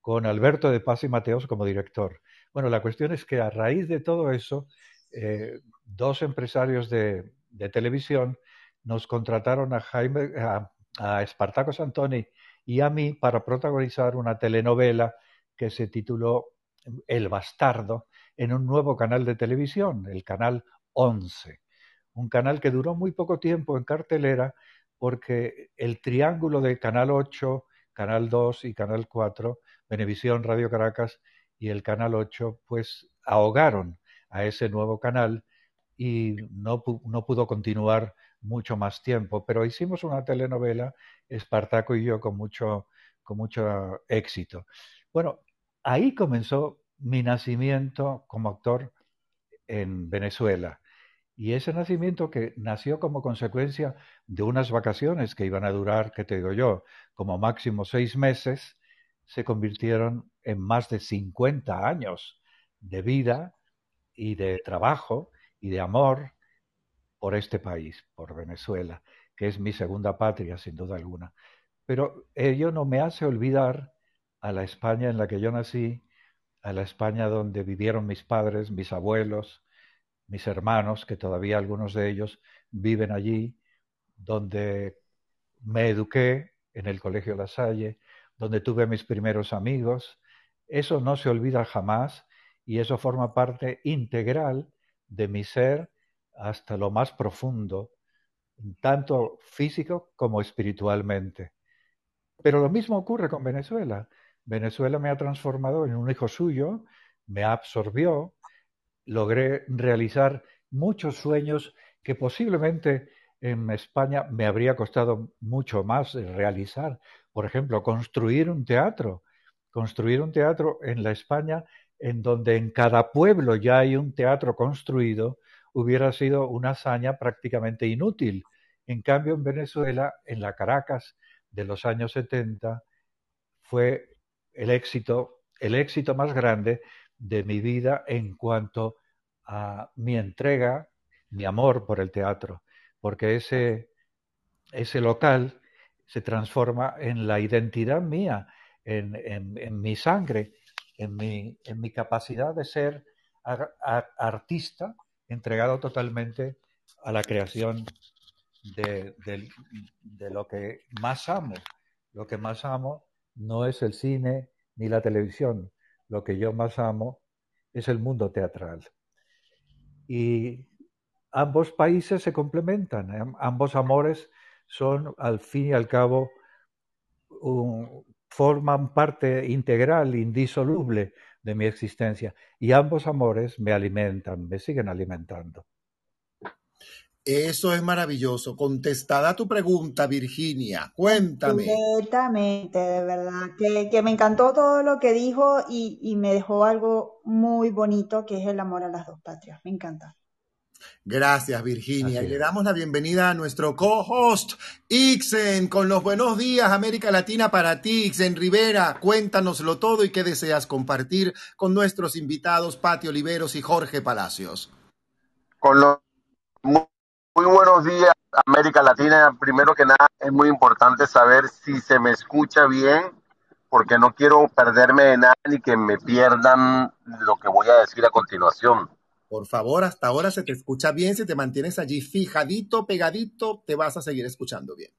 con Alberto de Paz y Mateos como director. Bueno, la cuestión es que a raíz de todo eso, eh, dos empresarios de, televisión nos contrataron a Jaime, a, a Espartaco Santoni y a mí para protagonizar una telenovela que se tituló El Bastardo en un nuevo canal de televisión, el canal 11 un canal que duró muy poco tiempo en cartelera porque el triángulo de Canal 8, Canal 2 y Canal 4, Venevisión, Radio Caracas y el Canal 8, pues ahogaron a ese nuevo canal y no, no pudo continuar mucho más tiempo. Pero hicimos una telenovela, Espartaco y yo, con mucho, con mucho éxito. Bueno, ahí comenzó mi nacimiento como actor en Venezuela. Y ese nacimiento que nació como consecuencia de unas vacaciones que iban a durar, ¿qué te digo yo?, como máximo seis meses, se convirtieron en más de 50 años de vida y de trabajo y de amor por este país, por Venezuela, que es mi segunda patria, sin duda alguna. Pero ello no me hace olvidar a la España en la que yo nací, a la España donde vivieron mis padres, mis abuelos, mis hermanos, que todavía algunos de ellos viven allí, donde me eduqué en el Colegio La Salle, donde tuve mis primeros amigos. Eso no se olvida jamás y eso forma parte integral de mi ser hasta lo más profundo, tanto físico como espiritualmente. Pero lo mismo ocurre con Venezuela. Venezuela me ha transformado en un hijo suyo, me absorbió, logré realizar muchos sueños que posiblemente en España me habría costado mucho más realizar. Por ejemplo, construir un teatro. Construir un teatro en la España en donde en cada pueblo ya hay un teatro construido, hubiera sido una hazaña prácticamente inútil. En cambio, en Venezuela, en la Caracas de los años 70, fue el éxito, el éxito más grande de mi vida en cuanto a mi entrega, mi amor por el teatro, porque ese, ese local se transforma en la identidad mía, en, en, mi sangre, en mi, en mi, capacidad de ser artista entregado totalmente a la creación de, de, lo que más amo. Lo que más amo no es el cine ni la televisión. Lo que yo más amo es el mundo teatral. Y ambos países se complementan, ambos amores son al fin y al cabo forman parte integral, indisoluble de mi existencia y ambos amores me alimentan, me siguen alimentando. Eso es maravilloso. Contestada tu pregunta, Virginia, cuéntame. Completamente, de verdad, que, me encantó todo lo que dijo y, y me dejó algo muy bonito que es el amor a las dos patrias. Me encanta. Gracias, Virginia. y le damos la bienvenida a nuestro co-host, Ixen, con los buenos días, América Latina para ti, Ixen Rivera. Cuéntanoslo todo y qué deseas compartir con nuestros invitados, Pati Oliveros y Jorge Palacios. Con los muy, buenos días, América Latina. Primero que nada, es muy importante saber si se me escucha bien, porque no quiero perderme de nada ni que me pierdan lo que voy a decir a continuación. Por favor, hasta ahora se te escucha bien. Si te mantienes allí fijadito, pegadito, te vas a seguir escuchando bien.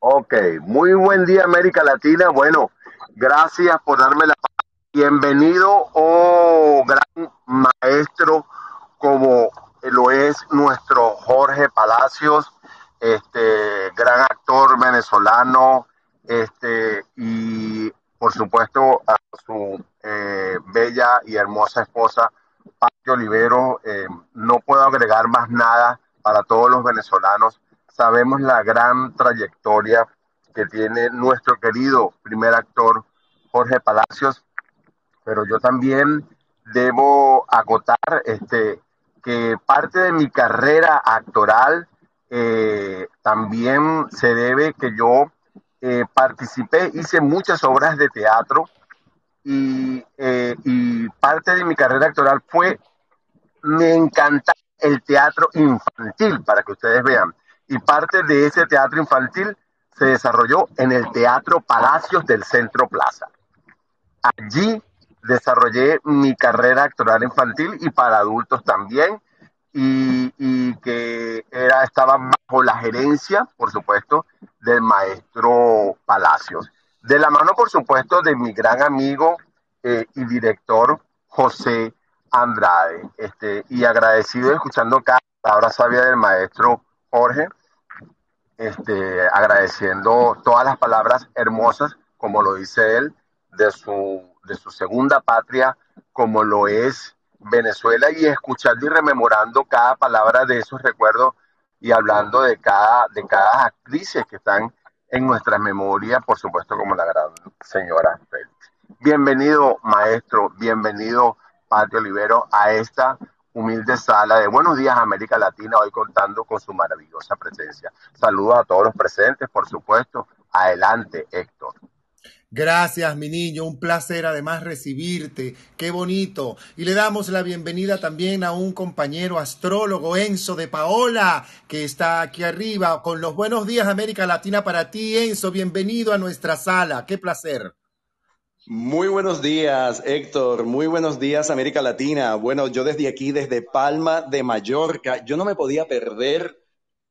Ok, muy buen día América Latina. Bueno, gracias por darme la bienvenido, oh gran maestro, como lo es nuestro Jorge Palacios, este gran actor venezolano, este y por supuesto a su eh, bella y hermosa esposa Patio Olivero, eh, no puedo agregar más nada para todos los venezolanos. Sabemos la gran trayectoria que tiene nuestro querido primer actor Jorge Palacios, pero yo también debo acotar este, que parte de mi carrera actoral eh, también se debe que yo eh, participé, hice muchas obras de teatro, eh, y, parte de mi carrera actoral fue, me encanta el teatro infantil, para que ustedes vean. Y parte de ese teatro infantil se desarrolló en el Teatro Palacios del Centro Plaza. Allí desarrollé mi carrera actoral infantil y para adultos también, y, que era, estaba bajo la gerencia, por supuesto, del maestro Palacios. De la mano, por supuesto, de mi gran amigo eh, y director José Andrade. Este, y agradecido escuchando cada palabra sabia del maestro Jorge, este, agradeciendo todas las palabras hermosas, como lo dice él, de su, de su segunda patria, como lo es Venezuela, y escuchando y rememorando cada palabra de esos recuerdos y hablando de cada, de cada actrices que están en nuestra memoria, por supuesto, como la gran señora Félix. Bienvenido, maestro, bienvenido, Patio Olivero, a esta humilde sala de Buenos Días América Latina, hoy contando con su maravillosa presencia. Saludos a todos los presentes, por supuesto. Adelante, Héctor. Gracias, mi niño. Un placer además recibirte. Qué bonito. Y le damos la bienvenida también a un compañero astrólogo, Enzo de Paola, que está aquí arriba con los buenos días América Latina para ti, Enzo. Bienvenido a nuestra sala. Qué placer. Muy buenos días, Héctor. Muy buenos días, América Latina. Bueno, yo desde aquí, desde Palma de Mallorca, yo no me podía perder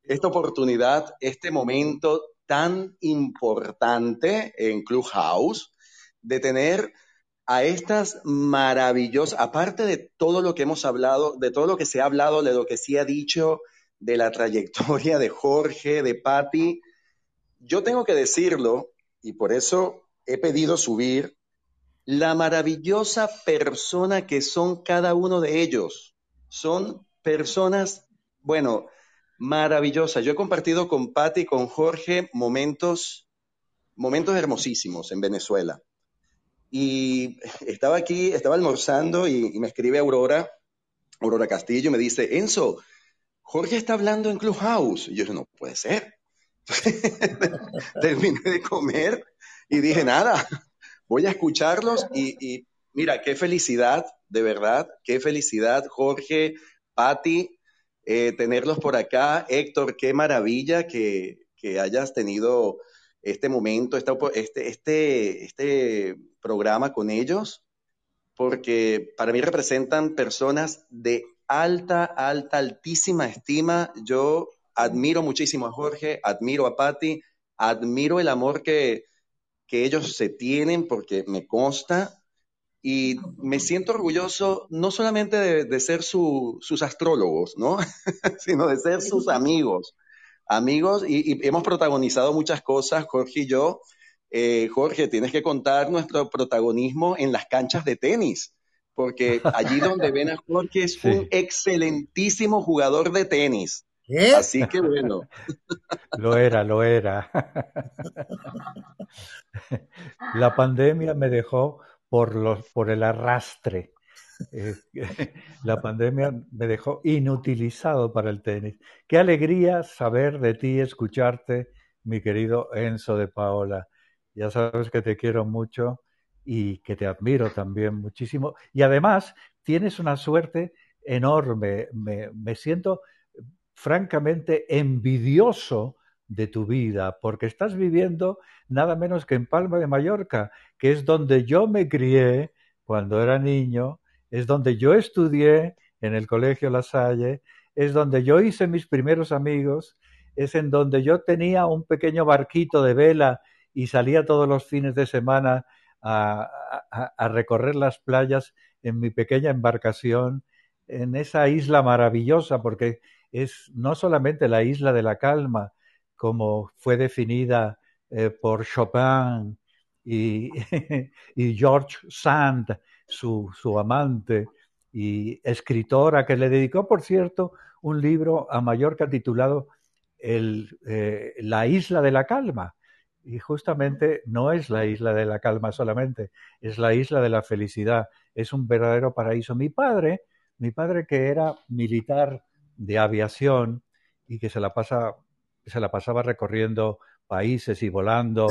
esta oportunidad, este momento tan importante en Clubhouse de tener a estas maravillosas, aparte de todo lo que hemos hablado, de todo lo que se ha hablado, de lo que se ha dicho, de la trayectoria de Jorge, de Patti, yo tengo que decirlo, y por eso he pedido subir, la maravillosa persona que son cada uno de ellos. Son personas, bueno, maravillosa. Yo he compartido con Patti y con Jorge momentos, momentos hermosísimos en Venezuela. Y estaba aquí, estaba almorzando y, me escribe Aurora, Aurora Castillo, me dice, Enzo, Jorge está hablando en Clubhouse. Y yo dije, no puede ser. Terminé de comer y dije, nada, voy a escucharlos y, y mira, qué felicidad, de verdad, qué felicidad, Jorge, Patti, eh, tenerlos por acá. Héctor, qué maravilla que, hayas tenido este momento, este, este, este programa con ellos, porque para mí representan personas de alta, alta, altísima estima. Yo admiro muchísimo a Jorge, admiro a Patti, admiro el amor que, que ellos se tienen, porque me consta, y me siento orgulloso no solamente de, ser sus astrólogos, ¿no? sino de ser sus amigos. Amigos, y, hemos protagonizado muchas cosas, Jorge y yo. Eh, Jorge, tienes que contar nuestro protagonismo en las canchas de tenis, porque allí donde ven a Jorge es un excelentísimo jugador de tenis. Así que bueno. Lo era, lo era. La pandemia me dejó por, los, por el arrastre Eh, la pandemia me dejó inutilizado para el tenis. Qué alegría saber de ti, escucharte, mi querido Enzo de Paola. Ya sabes que te quiero mucho y que te admiro también muchísimo. Y además tienes una suerte enorme. Me, me siento francamente envidioso de tu vida, porque estás viviendo nada menos que en Palma de Mallorca, que es donde yo me crié cuando era niño, es donde yo estudié en el Colegio La Salle, es donde yo hice mis primeros amigos, es en donde yo tenía un pequeño barquito de vela y salía todos los fines de semana a, a, recorrer las playas en mi pequeña embarcación, en esa isla maravillosa, porque es no solamente la isla de la calma, como fue definida eh, por Chopin y, George Sand, su, amante y escritora, que le dedicó, por cierto, un libro a Mallorca titulado eh, La isla de la calma. Y justamente no es la isla de la calma solamente, es la isla de la felicidad, es un verdadero paraíso. Mi padre, mi padre que era militar de aviación y que se la pasa se la pasaba recorriendo países y volando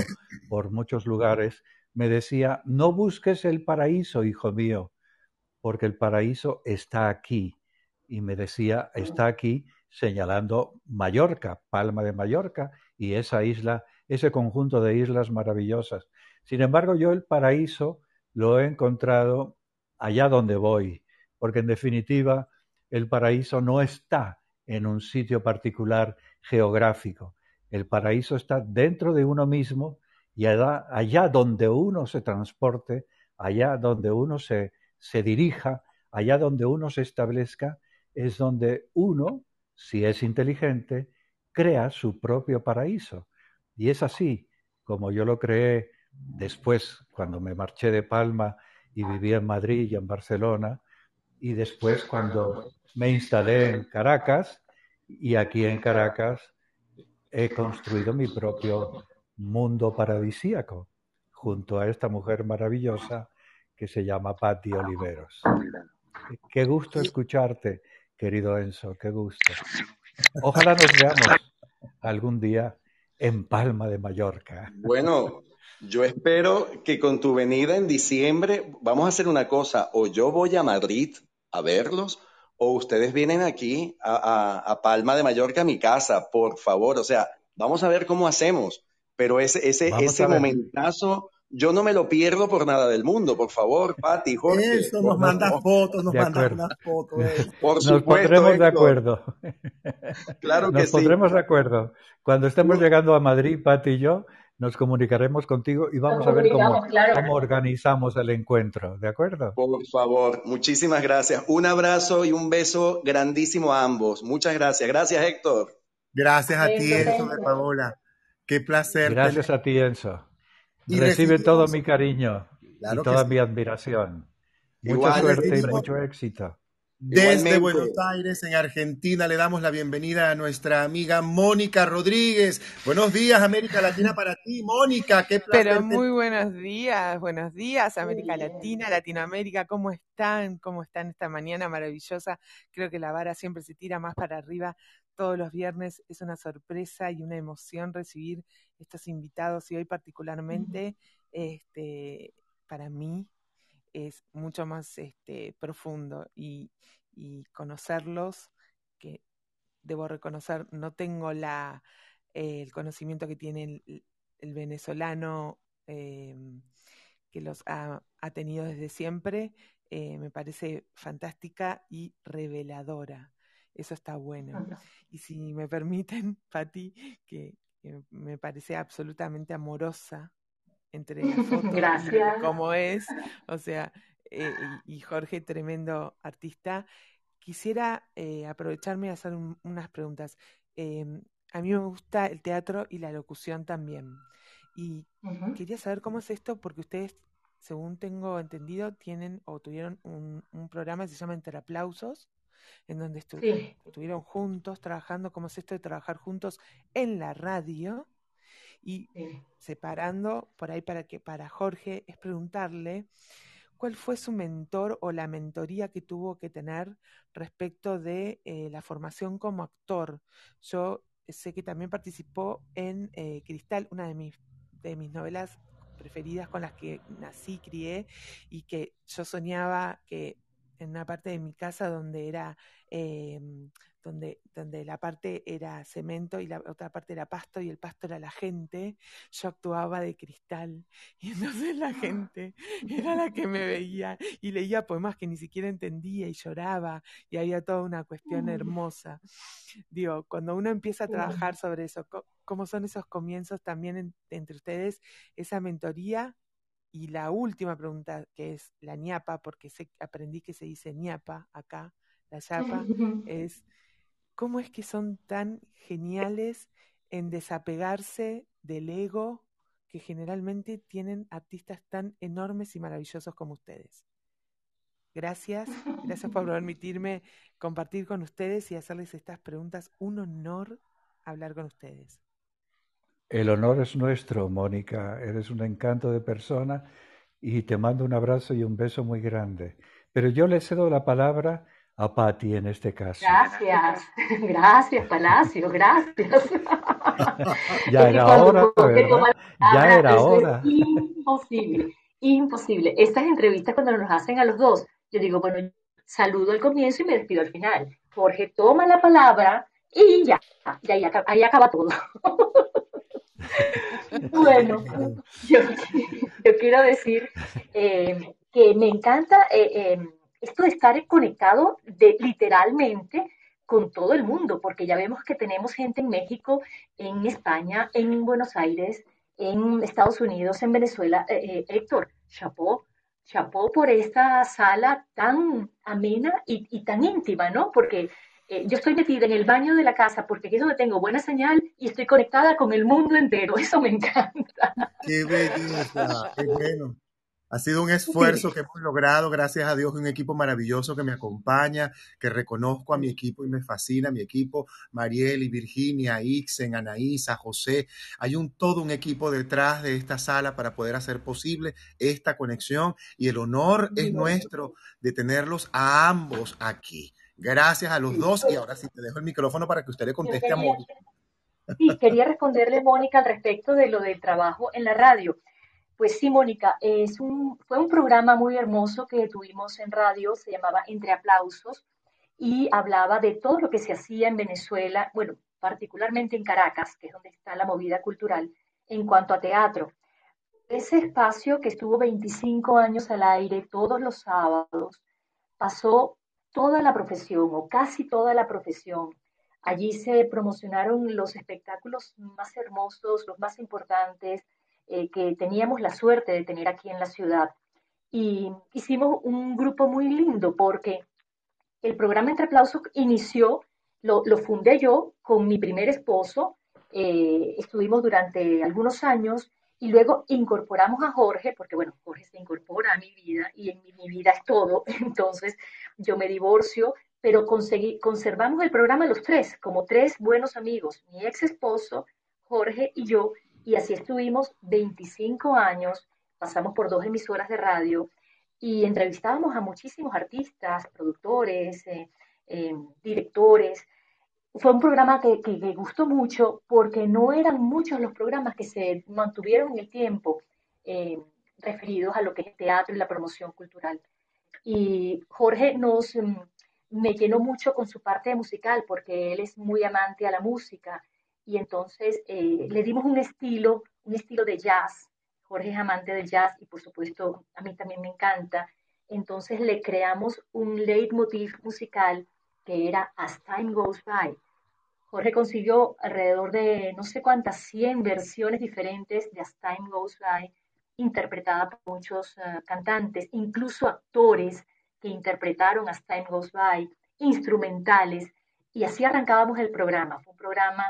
por muchos lugares, me decía, no busques el paraíso, hijo mío, porque el paraíso está aquí. Y me decía, está aquí señalando Mallorca, Palma de Mallorca, y esa isla, ese conjunto de islas maravillosas. Sin embargo, yo el paraíso lo he encontrado allá donde voy, porque en definitiva el paraíso no está en un sitio particular geográfico. El paraíso está dentro de uno mismo y allá, donde uno se transporte, allá donde uno se, se dirija, allá donde uno se establezca, es donde uno, si es inteligente, crea su propio paraíso. Y es así como yo lo creé después, cuando me marché de Palma y viví en Madrid y en Barcelona, y después cuando me instalé en Caracas, y aquí en Caracas he construido mi propio mundo paradisíaco junto a esta mujer maravillosa que se llama Patti Oliveros. Qué gusto escucharte, querido Enzo, qué gusto. Ojalá nos veamos algún día en Palma de Mallorca. Bueno, yo espero que con tu venida en diciembre vamos a hacer una cosa, o yo voy a Madrid a verlos, o ustedes vienen aquí a, Palma de Mallorca, a mi casa, por favor. O sea, vamos a ver cómo hacemos. Pero ese, ese, ese momentazo, yo no me lo pierdo por nada del mundo, por favor, Pati, Jorge. Eso, nos manda fotos, nos manda unas fotos. Por nos pondremos de acuerdo. Claro que nos pondremos de acuerdo. Cuando estemos llegando a Madrid, Pati y yo, nos comunicaremos contigo y vamos a ver cómo, cómo, organizamos el encuentro, ¿de acuerdo? Por favor, muchísimas gracias. Un abrazo y un beso grandísimo a ambos. Muchas gracias. Gracias, Héctor. Gracias a ti, Enzo de Paola. Qué placer. Gracias a ti, Enzo. Recibe todo mi cariño y toda mi admiración. Mucha suerte y mucho éxito. Desde Buenos Aires, en Argentina, le damos la bienvenida a nuestra amiga Mónica Rodríguez. Buenos días, América Latina, para ti, Mónica. Qué placer. Pero muy buenos días, buenos días, América Latina, Latinoamérica. ¿Cómo están? ¿Cómo están esta mañana maravillosa? Creo que la vara siempre se tira más para arriba todos los viernes. Es una sorpresa y una emoción recibir estos invitados y hoy particularmente, este, para mí, es mucho más este, profundo y, conocerlos, que debo reconocer, no tengo la, el conocimiento que tiene el, venezolano em, que los ha, tenido desde siempre, eh, me parece fantástica y reveladora. Eso está bueno. Y si me permiten, Patti, que me parece absolutamente amorosa entre Gracias. como es, o sea, eh, y Jorge, tremendo artista. Quisiera eh, aprovecharme y hacer unas preguntas. Em, a mí me gusta el teatro y la locución también. Y quería saber cómo es esto, porque ustedes, según tengo entendido, tienen o tuvieron un, programa que se llama Entre Aplausos, en donde estuvieron juntos trabajando, cómo es esto de trabajar juntos en la radio y separando por ahí para que para Jorge es preguntarle cuál fue su mentor o la mentoría que tuvo que tener respecto de eh, la formación como actor. Yo sé que también participó en eh, Cristal, una de mis, de mis novelas preferidas con las que nací, crié y que yo soñaba que en una parte de mi casa donde era em, donde, donde la parte era cemento y la otra parte era pasto y el pasto era la gente, yo actuaba de cristal y entonces la gente era la que me veía y leía poemas que ni siquiera entendía y lloraba y había toda una cuestión hermosa. Digo, cuando uno empieza a trabajar sobre eso, ¿cómo son esos comienzos también entre ustedes? Esa mentoría y la última pregunta, que es la ñapa, porque sé, aprendí que se dice ñapa acá, la ñapa, es ¿cómo es que son tan geniales en desapegarse del ego que generalmente tienen artistas tan enormes y maravillosos como ustedes? Gracias, gracias por permitirme compartir con ustedes y hacerles estas preguntas. Un honor hablar con ustedes. El honor es nuestro, Mónica. Eres un encanto de persona y te mando un abrazo y un beso muy grande. Pero yo le cedo la palabra a Patti en este caso. Gracias, gracias Palacio, gracias. ya era hora, Ya era hora. imposible, imposible. Estas entrevistas cuando nos hacen a los dos, yo digo, bueno, saludo al comienzo y me despido al final. Jorge toma la palabra y ya, ya ahí, acaba todo. bueno, yo, quiero decir eh, que me encanta eh, eh, esto de estar conectado de, literalmente con todo el mundo, porque ya vemos que tenemos gente en México, en España, en Buenos Aires, en Estados Unidos, en Venezuela. Héctor, chapó, chapó por esta sala tan amena y, tan íntima, ¿no? Porque eh, yo estoy metida en el baño de la casa porque es donde tengo buena señal y estoy conectada con el mundo entero. Eso me encanta. Qué belleza, qué bueno. Ha sido un esfuerzo que hemos logrado, gracias a Dios, un equipo maravilloso que me acompaña, que reconozco a mi equipo y me fascina mi equipo, Mariel y Virginia, Ixen, Anaísa, José. Hay un todo un equipo detrás de esta sala para poder hacer posible esta conexión y el honor es nuestro de tenerlos a ambos aquí. Gracias a los dos y ahora sí te dejo el micrófono para que usted le conteste a Mónica. Sí, quería responderle, Mónica, al respecto de lo del trabajo en la radio. Pues sí, Mónica, fue un programa muy hermoso que tuvimos en radio, se llamaba Entre Aplausos, y hablaba de todo lo que se hacía en Venezuela, bueno, particularmente en Caracas, que es donde está la movida cultural, en cuanto a teatro. Ese espacio que estuvo 25 años al aire todos los sábados, pasó toda la profesión o casi toda la profesión. Allí se promocionaron los espectáculos más hermosos, los más importantes eh, que teníamos la suerte de tener aquí en la ciudad. Y hicimos un grupo muy lindo porque el programa Entre Aplausos inició, lo, lo fundé yo con mi primer esposo. Eh, estuvimos durante algunos años y luego incorporamos a Jorge, porque bueno, Jorge se incorpora a mi vida y en mi, vida es todo, entonces yo me divorcio, pero conseguí, conservamos el programa los tres, como tres buenos amigos, mi ex esposo, Jorge y yo, y así estuvimos 25 años, pasamos por dos emisoras de radio y entrevistábamos a muchísimos artistas, productores, eh, eh, directores, fue un programa que, que, gustó mucho porque no eran muchos los programas que se mantuvieron en el tiempo eh, referidos a lo que es teatro y la promoción cultural. Y Jorge nos mm, me llenó mucho con su parte musical porque él es muy amante a la música y entonces eh, le dimos un estilo, un estilo de jazz. Jorge es amante del jazz y por supuesto a mí también me encanta. Entonces le creamos un leitmotiv musical que era As Time Goes By. Jorge consiguió alrededor de no sé cuántas 100 versiones diferentes de As Time Goes By, interpretada por muchos eh, cantantes, incluso actores que interpretaron As Time Goes By, instrumentales, y así arrancábamos el programa. Fue un programa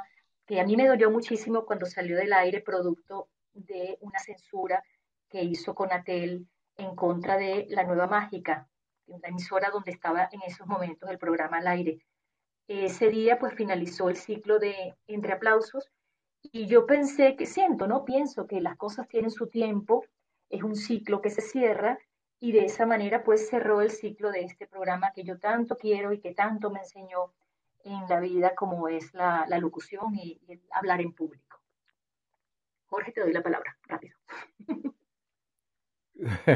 que a mí me dolió muchísimo cuando salió del aire, producto de una censura que hizo Conatel en contra de La Nueva Mágica, la emisora donde estaba en esos momentos el programa al aire. Ese día pues finalizó el ciclo de Entre Aplausos y yo pensé que siento, ¿no? Pienso que las cosas tienen su tiempo, es un ciclo que se cierra y de esa manera pues cerró el ciclo de este programa que yo tanto quiero y que tanto me enseñó en la vida como es la, locución y, y, hablar en público. Jorge, te doy la palabra, rápido.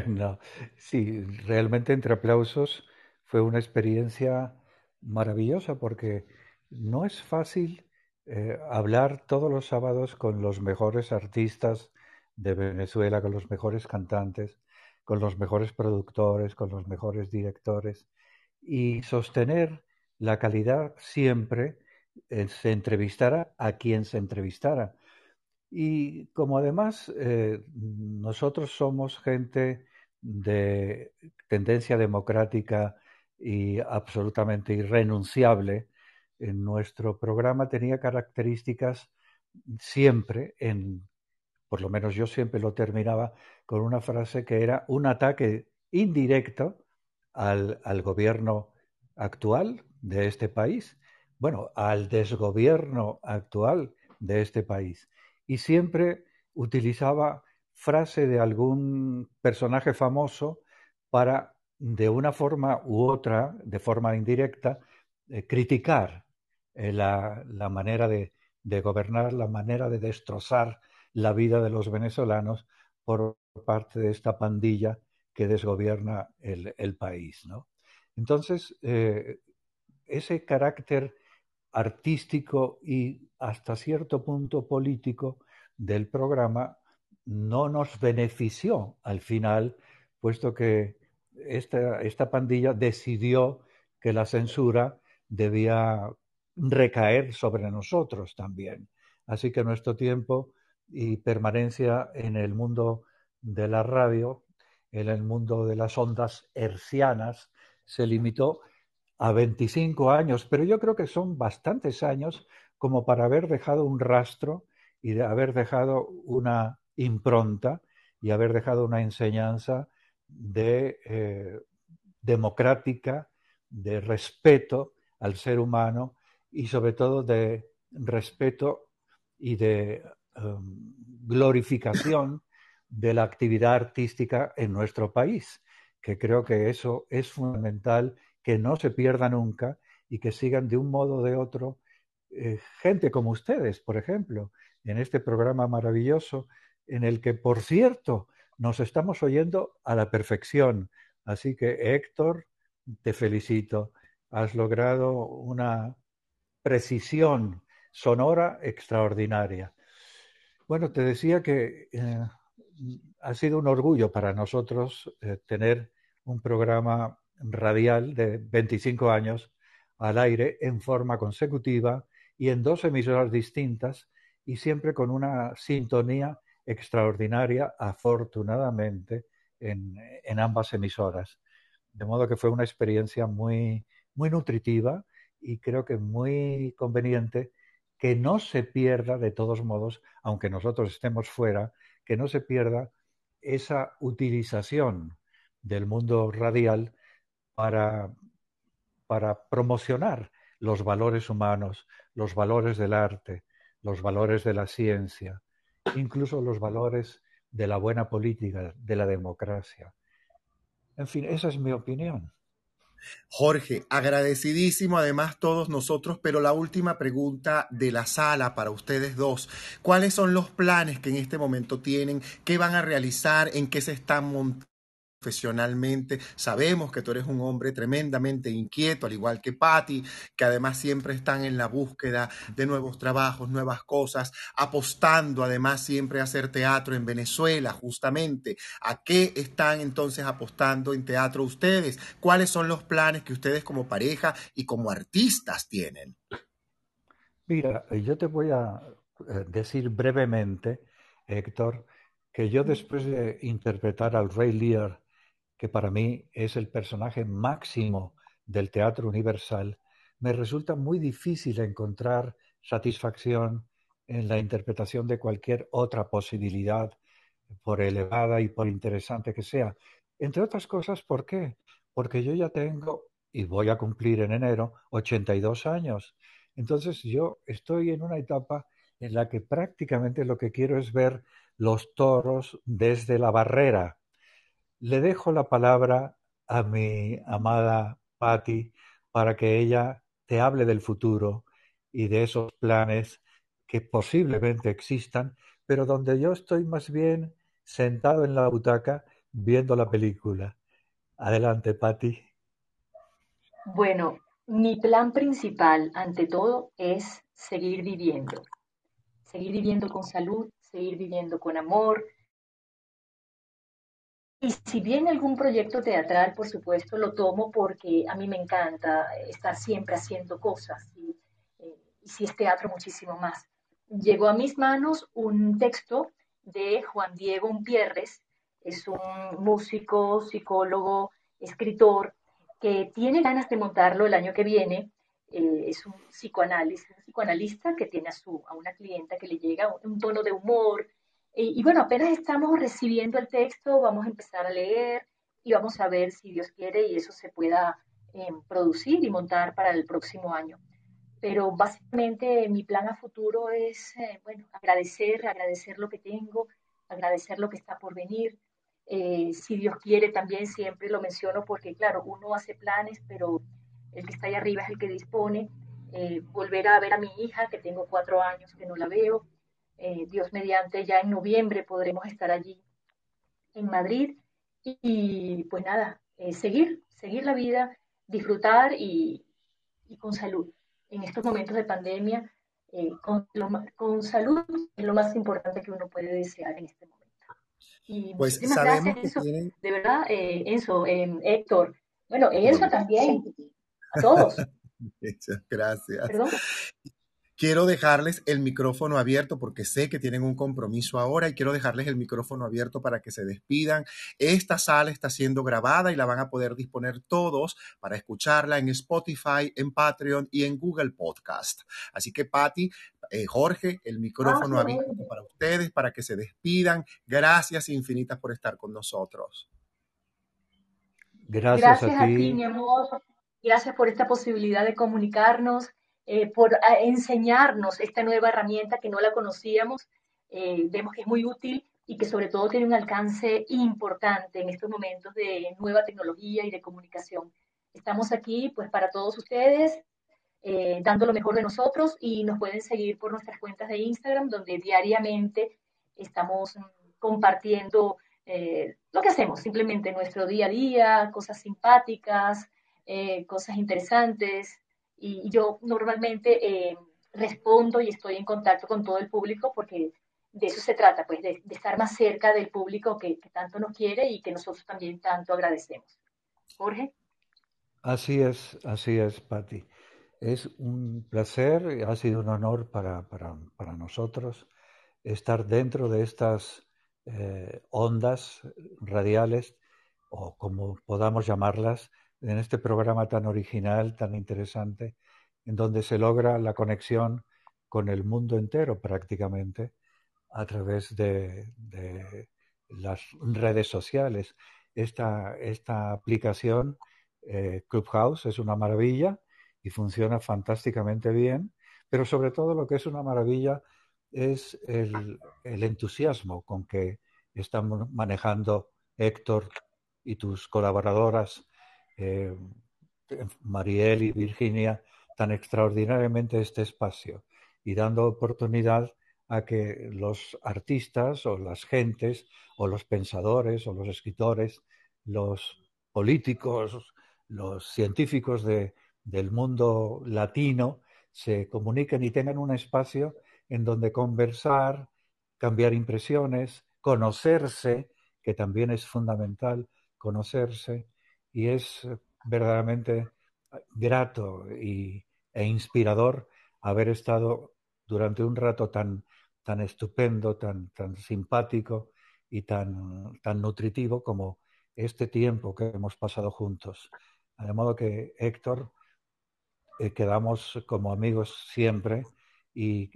No, sí, realmente entre aplausos fue una experiencia maravillosa porque no es fácil eh, hablar todos los sábados con los mejores artistas de Venezuela, con los mejores cantantes, con los mejores productores, con los mejores directores y sostener la calidad siempre eh, se entrevistara a quien se entrevistara. Y como además eh, nosotros somos gente de tendencia democrática y absolutamente irrenunciable, en nuestro programa tenía características siempre en, por lo menos yo siempre lo terminaba con una frase que era un ataque indirecto al, al gobierno actual de este país, bueno, al desgobierno actual de este país. Y siempre utilizaba frase de algún personaje famoso para, de una forma u otra, de forma indirecta, eh, criticar eh, la, la, manera de, gobernar, la manera de destrozar la vida de los venezolanos por parte de esta pandilla que desgobierna el, el país. ¿no? Entonces, eh, ese carácter artístico y hasta cierto punto político del programa no nos benefició al final, puesto que esta, esta pandilla decidió que la censura debía recaer sobre nosotros también. Así que nuestro tiempo y permanencia en el mundo de la radio, en el mundo de las ondas hercianas, se limitó a 25 años, pero yo creo que son bastantes años como para haber dejado un rastro y de haber dejado una impronta y haber dejado una enseñanza de eh, democrática, de respeto al ser humano y sobre todo de respeto y de um, glorificación de la actividad artística en nuestro país, que creo que eso es fundamental que no se pierda nunca y que sigan de un modo o de otro eh, gente como ustedes, por ejemplo, en este programa maravilloso en el que, por cierto, nos estamos oyendo a la perfección. Así que, Héctor, te felicito. Has logrado una precisión sonora extraordinaria. Bueno, te decía que eh, ha sido un orgullo para nosotros eh, tener un programa radial de 25 años al aire en forma consecutiva y en dos emisoras distintas y siempre con una sintonía extraordinaria, afortunadamente, en, en, ambas emisoras. De modo que fue una experiencia muy, muy nutritiva y creo que muy conveniente que no se pierda, de todos modos, aunque nosotros estemos fuera, que no se pierda esa utilización del mundo radial para, para promocionar los valores humanos, los valores del arte, los valores de la ciencia, incluso los valores de la buena política, de la democracia. En fin, esa es mi opinión. Jorge, agradecidísimo además todos nosotros, pero la última pregunta de la sala para ustedes dos. ¿Cuáles son los planes que en este momento tienen? ¿Qué van a realizar? ¿En qué se están montando? Profesionalmente. Sabemos que tú eres un hombre tremendamente inquieto, al igual que Patty, que además siempre están en la búsqueda de nuevos trabajos, nuevas cosas, apostando además siempre a hacer teatro en Venezuela, justamente. ¿A qué están entonces apostando en teatro ustedes? ¿Cuáles son los planes que ustedes como pareja y como artistas tienen? Mira, yo te voy a eh, decir brevemente, Héctor, que yo después de interpretar al Rey Lear que para mí es el personaje máximo del teatro universal, me resulta muy difícil encontrar satisfacción en la interpretación de cualquier otra posibilidad, por elevada y por interesante que sea. Entre otras cosas, ¿por qué? Porque yo ya tengo, y voy a cumplir en enero, 82 años. Entonces yo estoy en una etapa en la que prácticamente lo que quiero es ver los toros desde la barrera, le dejo la palabra a mi amada Patti para que ella te hable del futuro y de esos planes que posiblemente existan, pero donde yo estoy más bien sentado en la butaca viendo la película. Adelante, Patti. Bueno, mi plan principal, ante todo, es seguir viviendo. Seguir viviendo con salud, seguir viviendo con amor. Y si viene algún proyecto teatral, por supuesto, lo tomo porque a mí me encanta estar siempre haciendo cosas. Y, eh, y si es teatro, muchísimo más. Llegó a mis manos un texto de Juan Diego Umpierres, es un músico, psicólogo, escritor, que tiene ganas de montarlo el año que viene. Eh, es un psicoanálisis, un psicoanalista que tiene a, su, a una clienta que le llega un, tono de humor. Y bueno, apenas estamos recibiendo el texto, vamos a empezar a leer y vamos a ver si Dios quiere y eso se pueda em, producir y montar para el próximo año. Pero básicamente mi plan a futuro es, eh, bueno, agradecer, agradecer lo que tengo, agradecer lo que está por venir, eh, si Dios quiere, también siempre lo menciono porque, claro, uno hace planes, pero el que está ahí arriba es el que dispone. Eh, volver a ver a mi hija, que tengo cuatro años que no la veo. Eh, Dios mediante, ya en noviembre podremos estar allí en Madrid. Y, pues nada, seguir, seguir la vida, disfrutar y, con salud. En estos momentos de pandemia, con, con salud es lo más importante que uno puede desear en este momento pues sabemos que tienen... De verdad, eh, Enzo, eh, Héctor. Bueno, Enzo también. A todos. gracias. ¿Perdón? Quiero dejarles el micrófono abierto porque sé que tienen un compromiso ahora y quiero dejarles el micrófono abierto para que se despidan. Esta sala está siendo grabada y la van a poder disponer todos para escucharla en Spotify, en Patreon y en Google Podcast. Así que, Patti, eh, Jorge, el micrófono abierto para ustedes, para que se despidan. Gracias infinitas por estar con nosotros. Gracias, a, ti. mi amor. Gracias por esta posibilidad de comunicarnos eh, por enseñarnos esta nueva herramienta que no la conocíamos. Eh, vemos que es muy útil y que sobre todo tiene un alcance importante en estos momentos de nueva tecnología y de comunicación. Estamos aquí pues para todos ustedes, eh, dando lo mejor de nosotros y nos pueden seguir por nuestras cuentas de Instagram donde diariamente estamos compartiendo lo que hacemos, simplemente nuestro día a día, cosas simpáticas, cosas interesantes, y yo normalmente eh, respondo y estoy en contacto con todo el público porque de eso se trata, pues de, estar más cerca del público que, tanto nos quiere y que nosotros también tanto agradecemos. Jorge. Así es, así es, Patti. Es un placer, ha sido un honor para, para, para nosotros estar dentro de estas eh, ondas radiales, o como podamos llamarlas, en este programa tan original, tan interesante, en donde se logra la conexión con el mundo entero prácticamente a través de, las redes sociales. Esta, aplicación eh, Clubhouse es una maravilla y funciona fantásticamente bien, pero sobre todo lo que es una maravilla es el, el entusiasmo con que estamos manejando Héctor y tus colaboradoras eh, Mariel y Virginia tan extraordinariamente este espacio y dando oportunidad a que los artistas o las gentes o los pensadores o los escritores, los políticos, los científicos de, del mundo latino se comuniquen y tengan un espacio en donde conversar, cambiar impresiones, conocerse, que también es fundamental conocerse, y es eh, verdaderamente grato y, e inspirador haber estado durante un rato tan, tan estupendo, tan, tan simpático y tan, tan nutritivo como este tiempo que hemos pasado juntos. De modo que, Héctor, eh, quedamos como amigos siempre y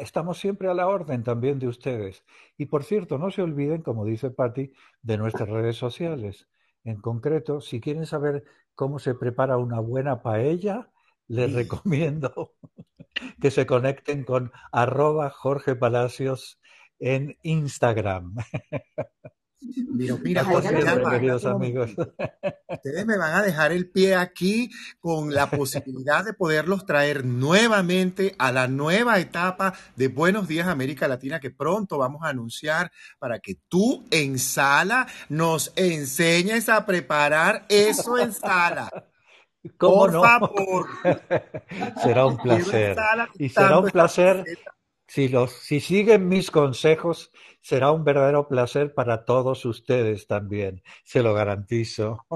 estamos siempre a la orden también de ustedes. Y por cierto, no se olviden, como dice Patti, de nuestras redes sociales. En concreto, si quieren saber cómo se prepara una buena paella, les recomiendo que se conecten con arroba Jorge Palacios en Instagram. Mira, mira, queridos amigos. Ustedes me van a dejar el pie aquí con la posibilidad de poderlos traer nuevamente a la nueva etapa de Buenos Días América Latina que pronto vamos a anunciar para que tú en sala nos enseñes a preparar eso en sala. ¿Cómo Por no? favor. será un placer. Y será un placer. Si, los, si siguen mis consejos, será un verdadero placer para todos ustedes también. Se lo garantizo.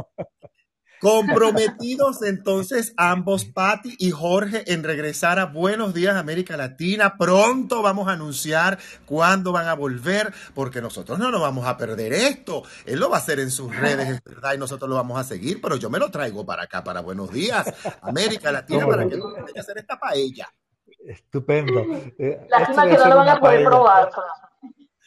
Comprometidos entonces ambos, Patti y Jorge, en regresar a Buenos Días América Latina. Pronto vamos a anunciar cuándo van a volver, porque nosotros no nos vamos a perder esto. Él lo va a hacer en sus redes, es verdad, y nosotros lo vamos a seguir, pero yo me lo traigo para acá, para Buenos Días América Latina, ¿Cómo para no? que nos enseñe a hacer esta paella. Estupendo. Eh, Lástima de que no hacer lo van una a poder paella, probar.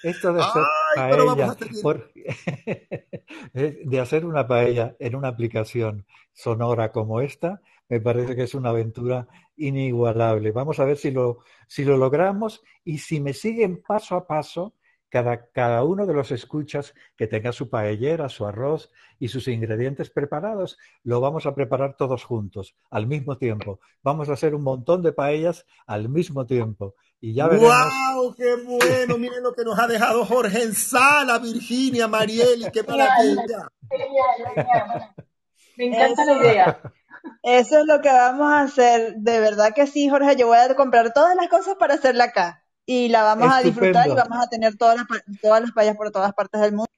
esto de hacer Ay, paella, por- de hacer una paella en una aplicación sonora como esta, me parece que es una aventura inigualable. Vamos a ver si lo, si lo logramos y si me siguen paso a paso, cada, cada uno de los escuchas que tenga su paellera, su arroz y sus ingredientes preparados, lo vamos a preparar todos juntos, al mismo tiempo. Vamos a hacer un montón de paellas al mismo tiempo. Y ya veremos. ¡Wow! ¡Qué bueno! Miren lo que nos ha dejado Jorge en sala, Virginia, Marieli, qué maravilla. Me encanta la Eso, idea. eso es lo que vamos a hacer. De verdad que sí, Jorge. Yo voy a comprar todas las cosas para hacerla acá. Y la vamos a disfrutar y vamos a tener todas las, pa- todas las payas por todas partes del mundo.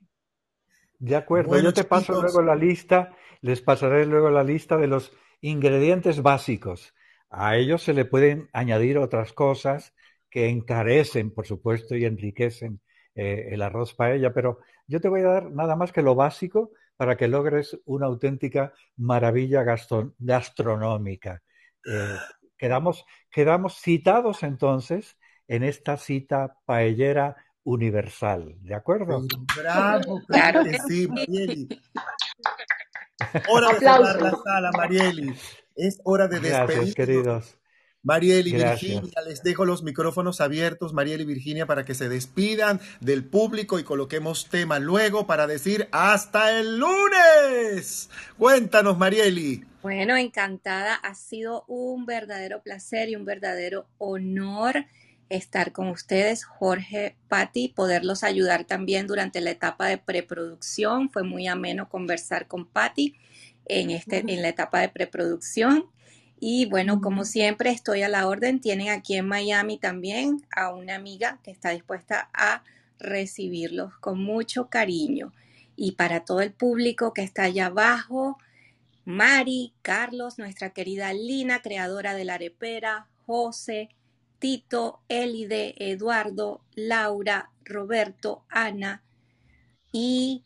De acuerdo, Bueno, yo te paso luego la lista, les pasaré luego la lista de los ingredientes básicos. A ellos se le pueden añadir otras cosas que encarecen, por supuesto, y enriquecen eh, el arroz paella, pero yo te voy a dar nada más que lo básico para que logres una auténtica maravilla gastro- gastronómica. Eh, quedamos, quedamos citados entonces en esta cita paellera universal, ¿de acuerdo? pero bravo, Claro que sí, Marieli. Hora de Aplausos. cerrar la sala, Marieli. Es hora de Gracias, despedirnos. queridos. Mariel y Gracias. Virginia, les dejo los micrófonos abiertos, Mariel y Virginia, para que se despidan del público y coloquemos tema luego para decir hasta el lunes. Cuéntanos, Marieli. Bueno, encantada. Ha sido un verdadero placer y un verdadero honor estar con ustedes, Jorge, Patti, poderlos ayudar también durante la etapa de preproducción. Fue muy ameno conversar con Patti en, este, en la etapa de preproducción. Y bueno, como siempre, estoy a la orden. Tienen aquí en Miami también a una amiga que está dispuesta a recibirlos con mucho cariño. Y para todo el público que está allá abajo, Mari, Carlos, nuestra querida Lina, creadora de la arepera, José, Tito, Elide, Eduardo, Laura, Roberto, Ana y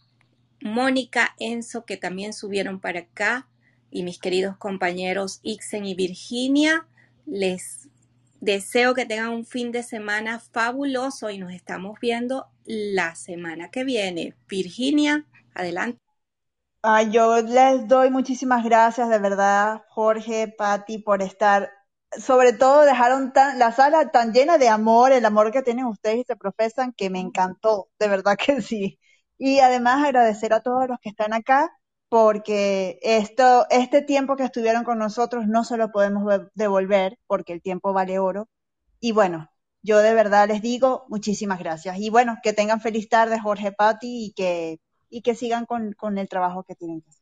Mónica, Enzo, que también subieron para acá, y mis queridos compañeros Ixen y Virginia. Les deseo que tengan un fin de semana fabuloso y nos estamos viendo la semana que viene. Virginia, adelante. Ay, yo les doy muchísimas gracias, de verdad, Jorge, Patti, por estar, sobre todo dejaron tan, la sala tan llena de amor, el amor que tienen ustedes y se profesan, que me encantó, de verdad que sí. Y además agradecer a todos los que están acá, porque esto, este tiempo que estuvieron con nosotros no se lo podemos ve- devolver, porque el tiempo vale oro. Y bueno, yo de verdad les digo muchísimas gracias. Y bueno, que tengan feliz tarde, Jorge, Patti, y que, y que sigan con, con el trabajo que tienen que hacer.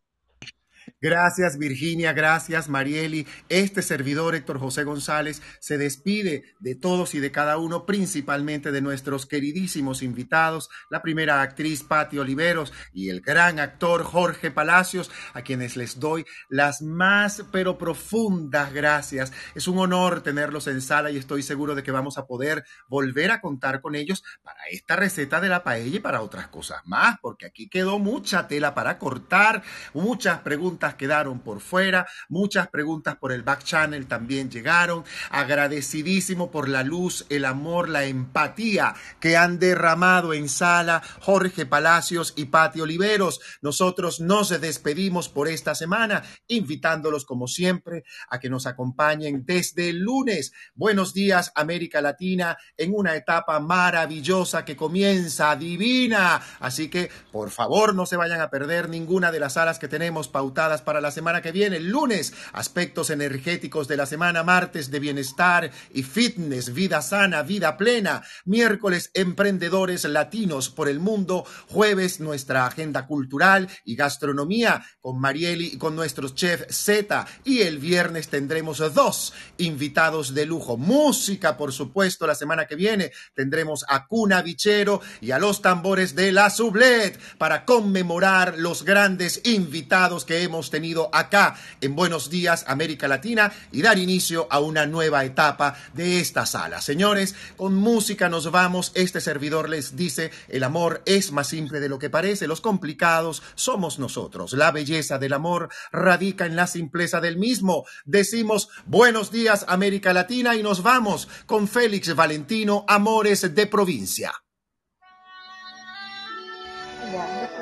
Gracias Virginia, gracias Marieli. Este servidor Héctor José González se despide de todos y de cada uno, principalmente de nuestros queridísimos invitados, la primera actriz Patti Oliveros y el gran actor Jorge Palacios, a quienes les doy las más pero profundas gracias. Es un honor tenerlos en sala y estoy seguro de que vamos a poder volver a contar con ellos para esta receta de la paella y para otras cosas más, porque aquí quedó mucha tela para cortar, muchas preguntas quedaron por fuera, muchas preguntas por el back channel también llegaron. Agradecidísimo por la luz, el amor, la empatía que han derramado en sala Jorge Palacios y Pati Oliveros. Nosotros nos despedimos por esta semana, invitándolos como siempre a que nos acompañen desde el lunes. Buenos días, América Latina, en una etapa maravillosa que comienza divina. Así que, por favor, no se vayan a perder ninguna de las salas que tenemos pautadas para la semana que viene. Lunes, aspectos energéticos de la semana, martes de bienestar y fitness, vida sana, vida plena. Miércoles, emprendedores latinos por el mundo. Jueves, nuestra agenda cultural y gastronomía con Marieli y con nuestros chef Z. Y el viernes tendremos dos invitados de lujo. Música, por supuesto, la semana que viene tendremos a Cuna Bichero y a los tambores de la Sublet para conmemorar los grandes invitados que hemos tenido acá en Buenos Días América Latina y dar inicio a una nueva etapa de esta sala. Señores, con música nos vamos. Este servidor les dice, el amor es más simple de lo que parece, los complicados somos nosotros. La belleza del amor radica en la simpleza del mismo. Decimos buenos días América Latina y nos vamos con Félix Valentino, Amores de Provincia.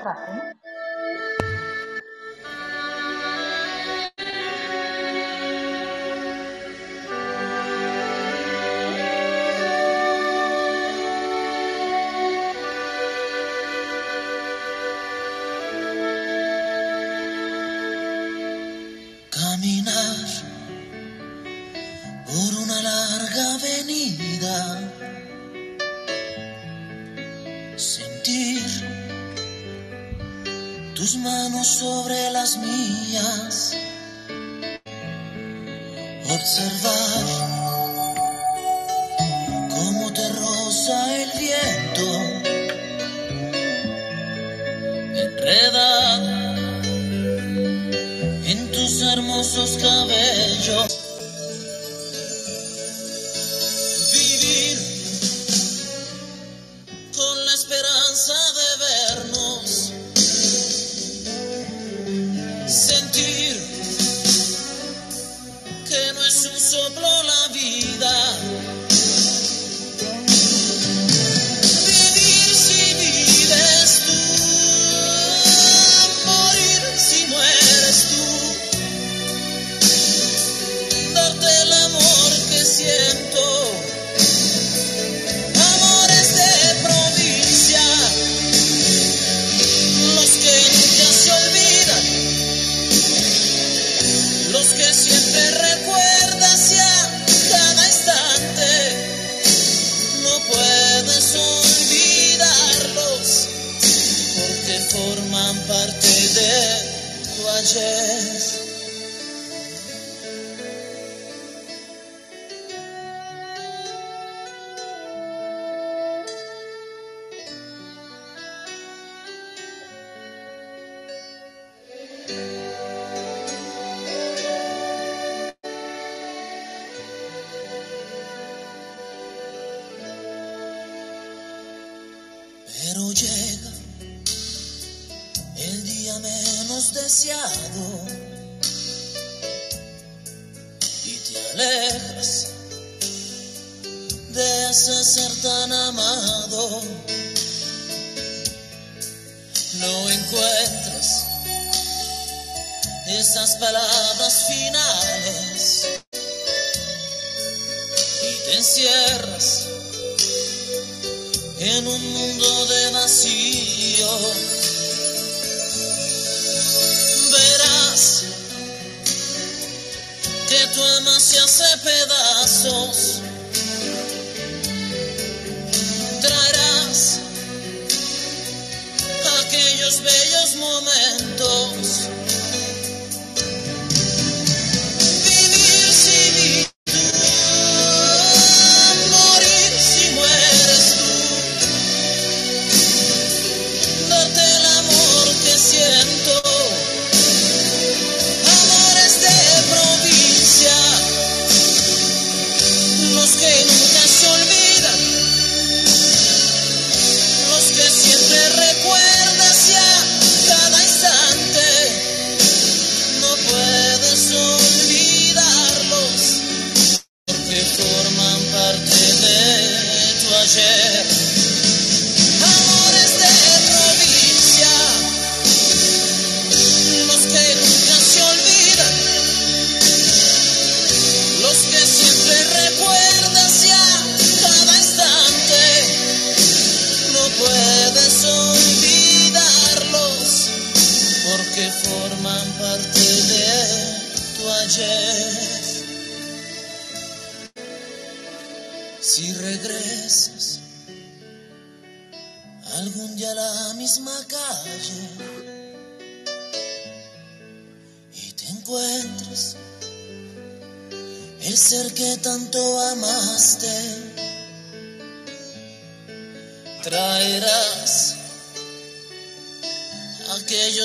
Caminar sentir tus manos sobre las mías, observar cómo te roza el viento, enredado en tus hermosos cabellos. Que tu alma se hace pedazos. Traerás aquellos bellos momentos.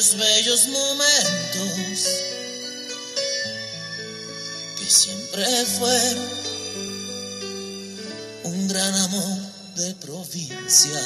Aquellos bellos momentos que siempre fueron un gran amor de provincia.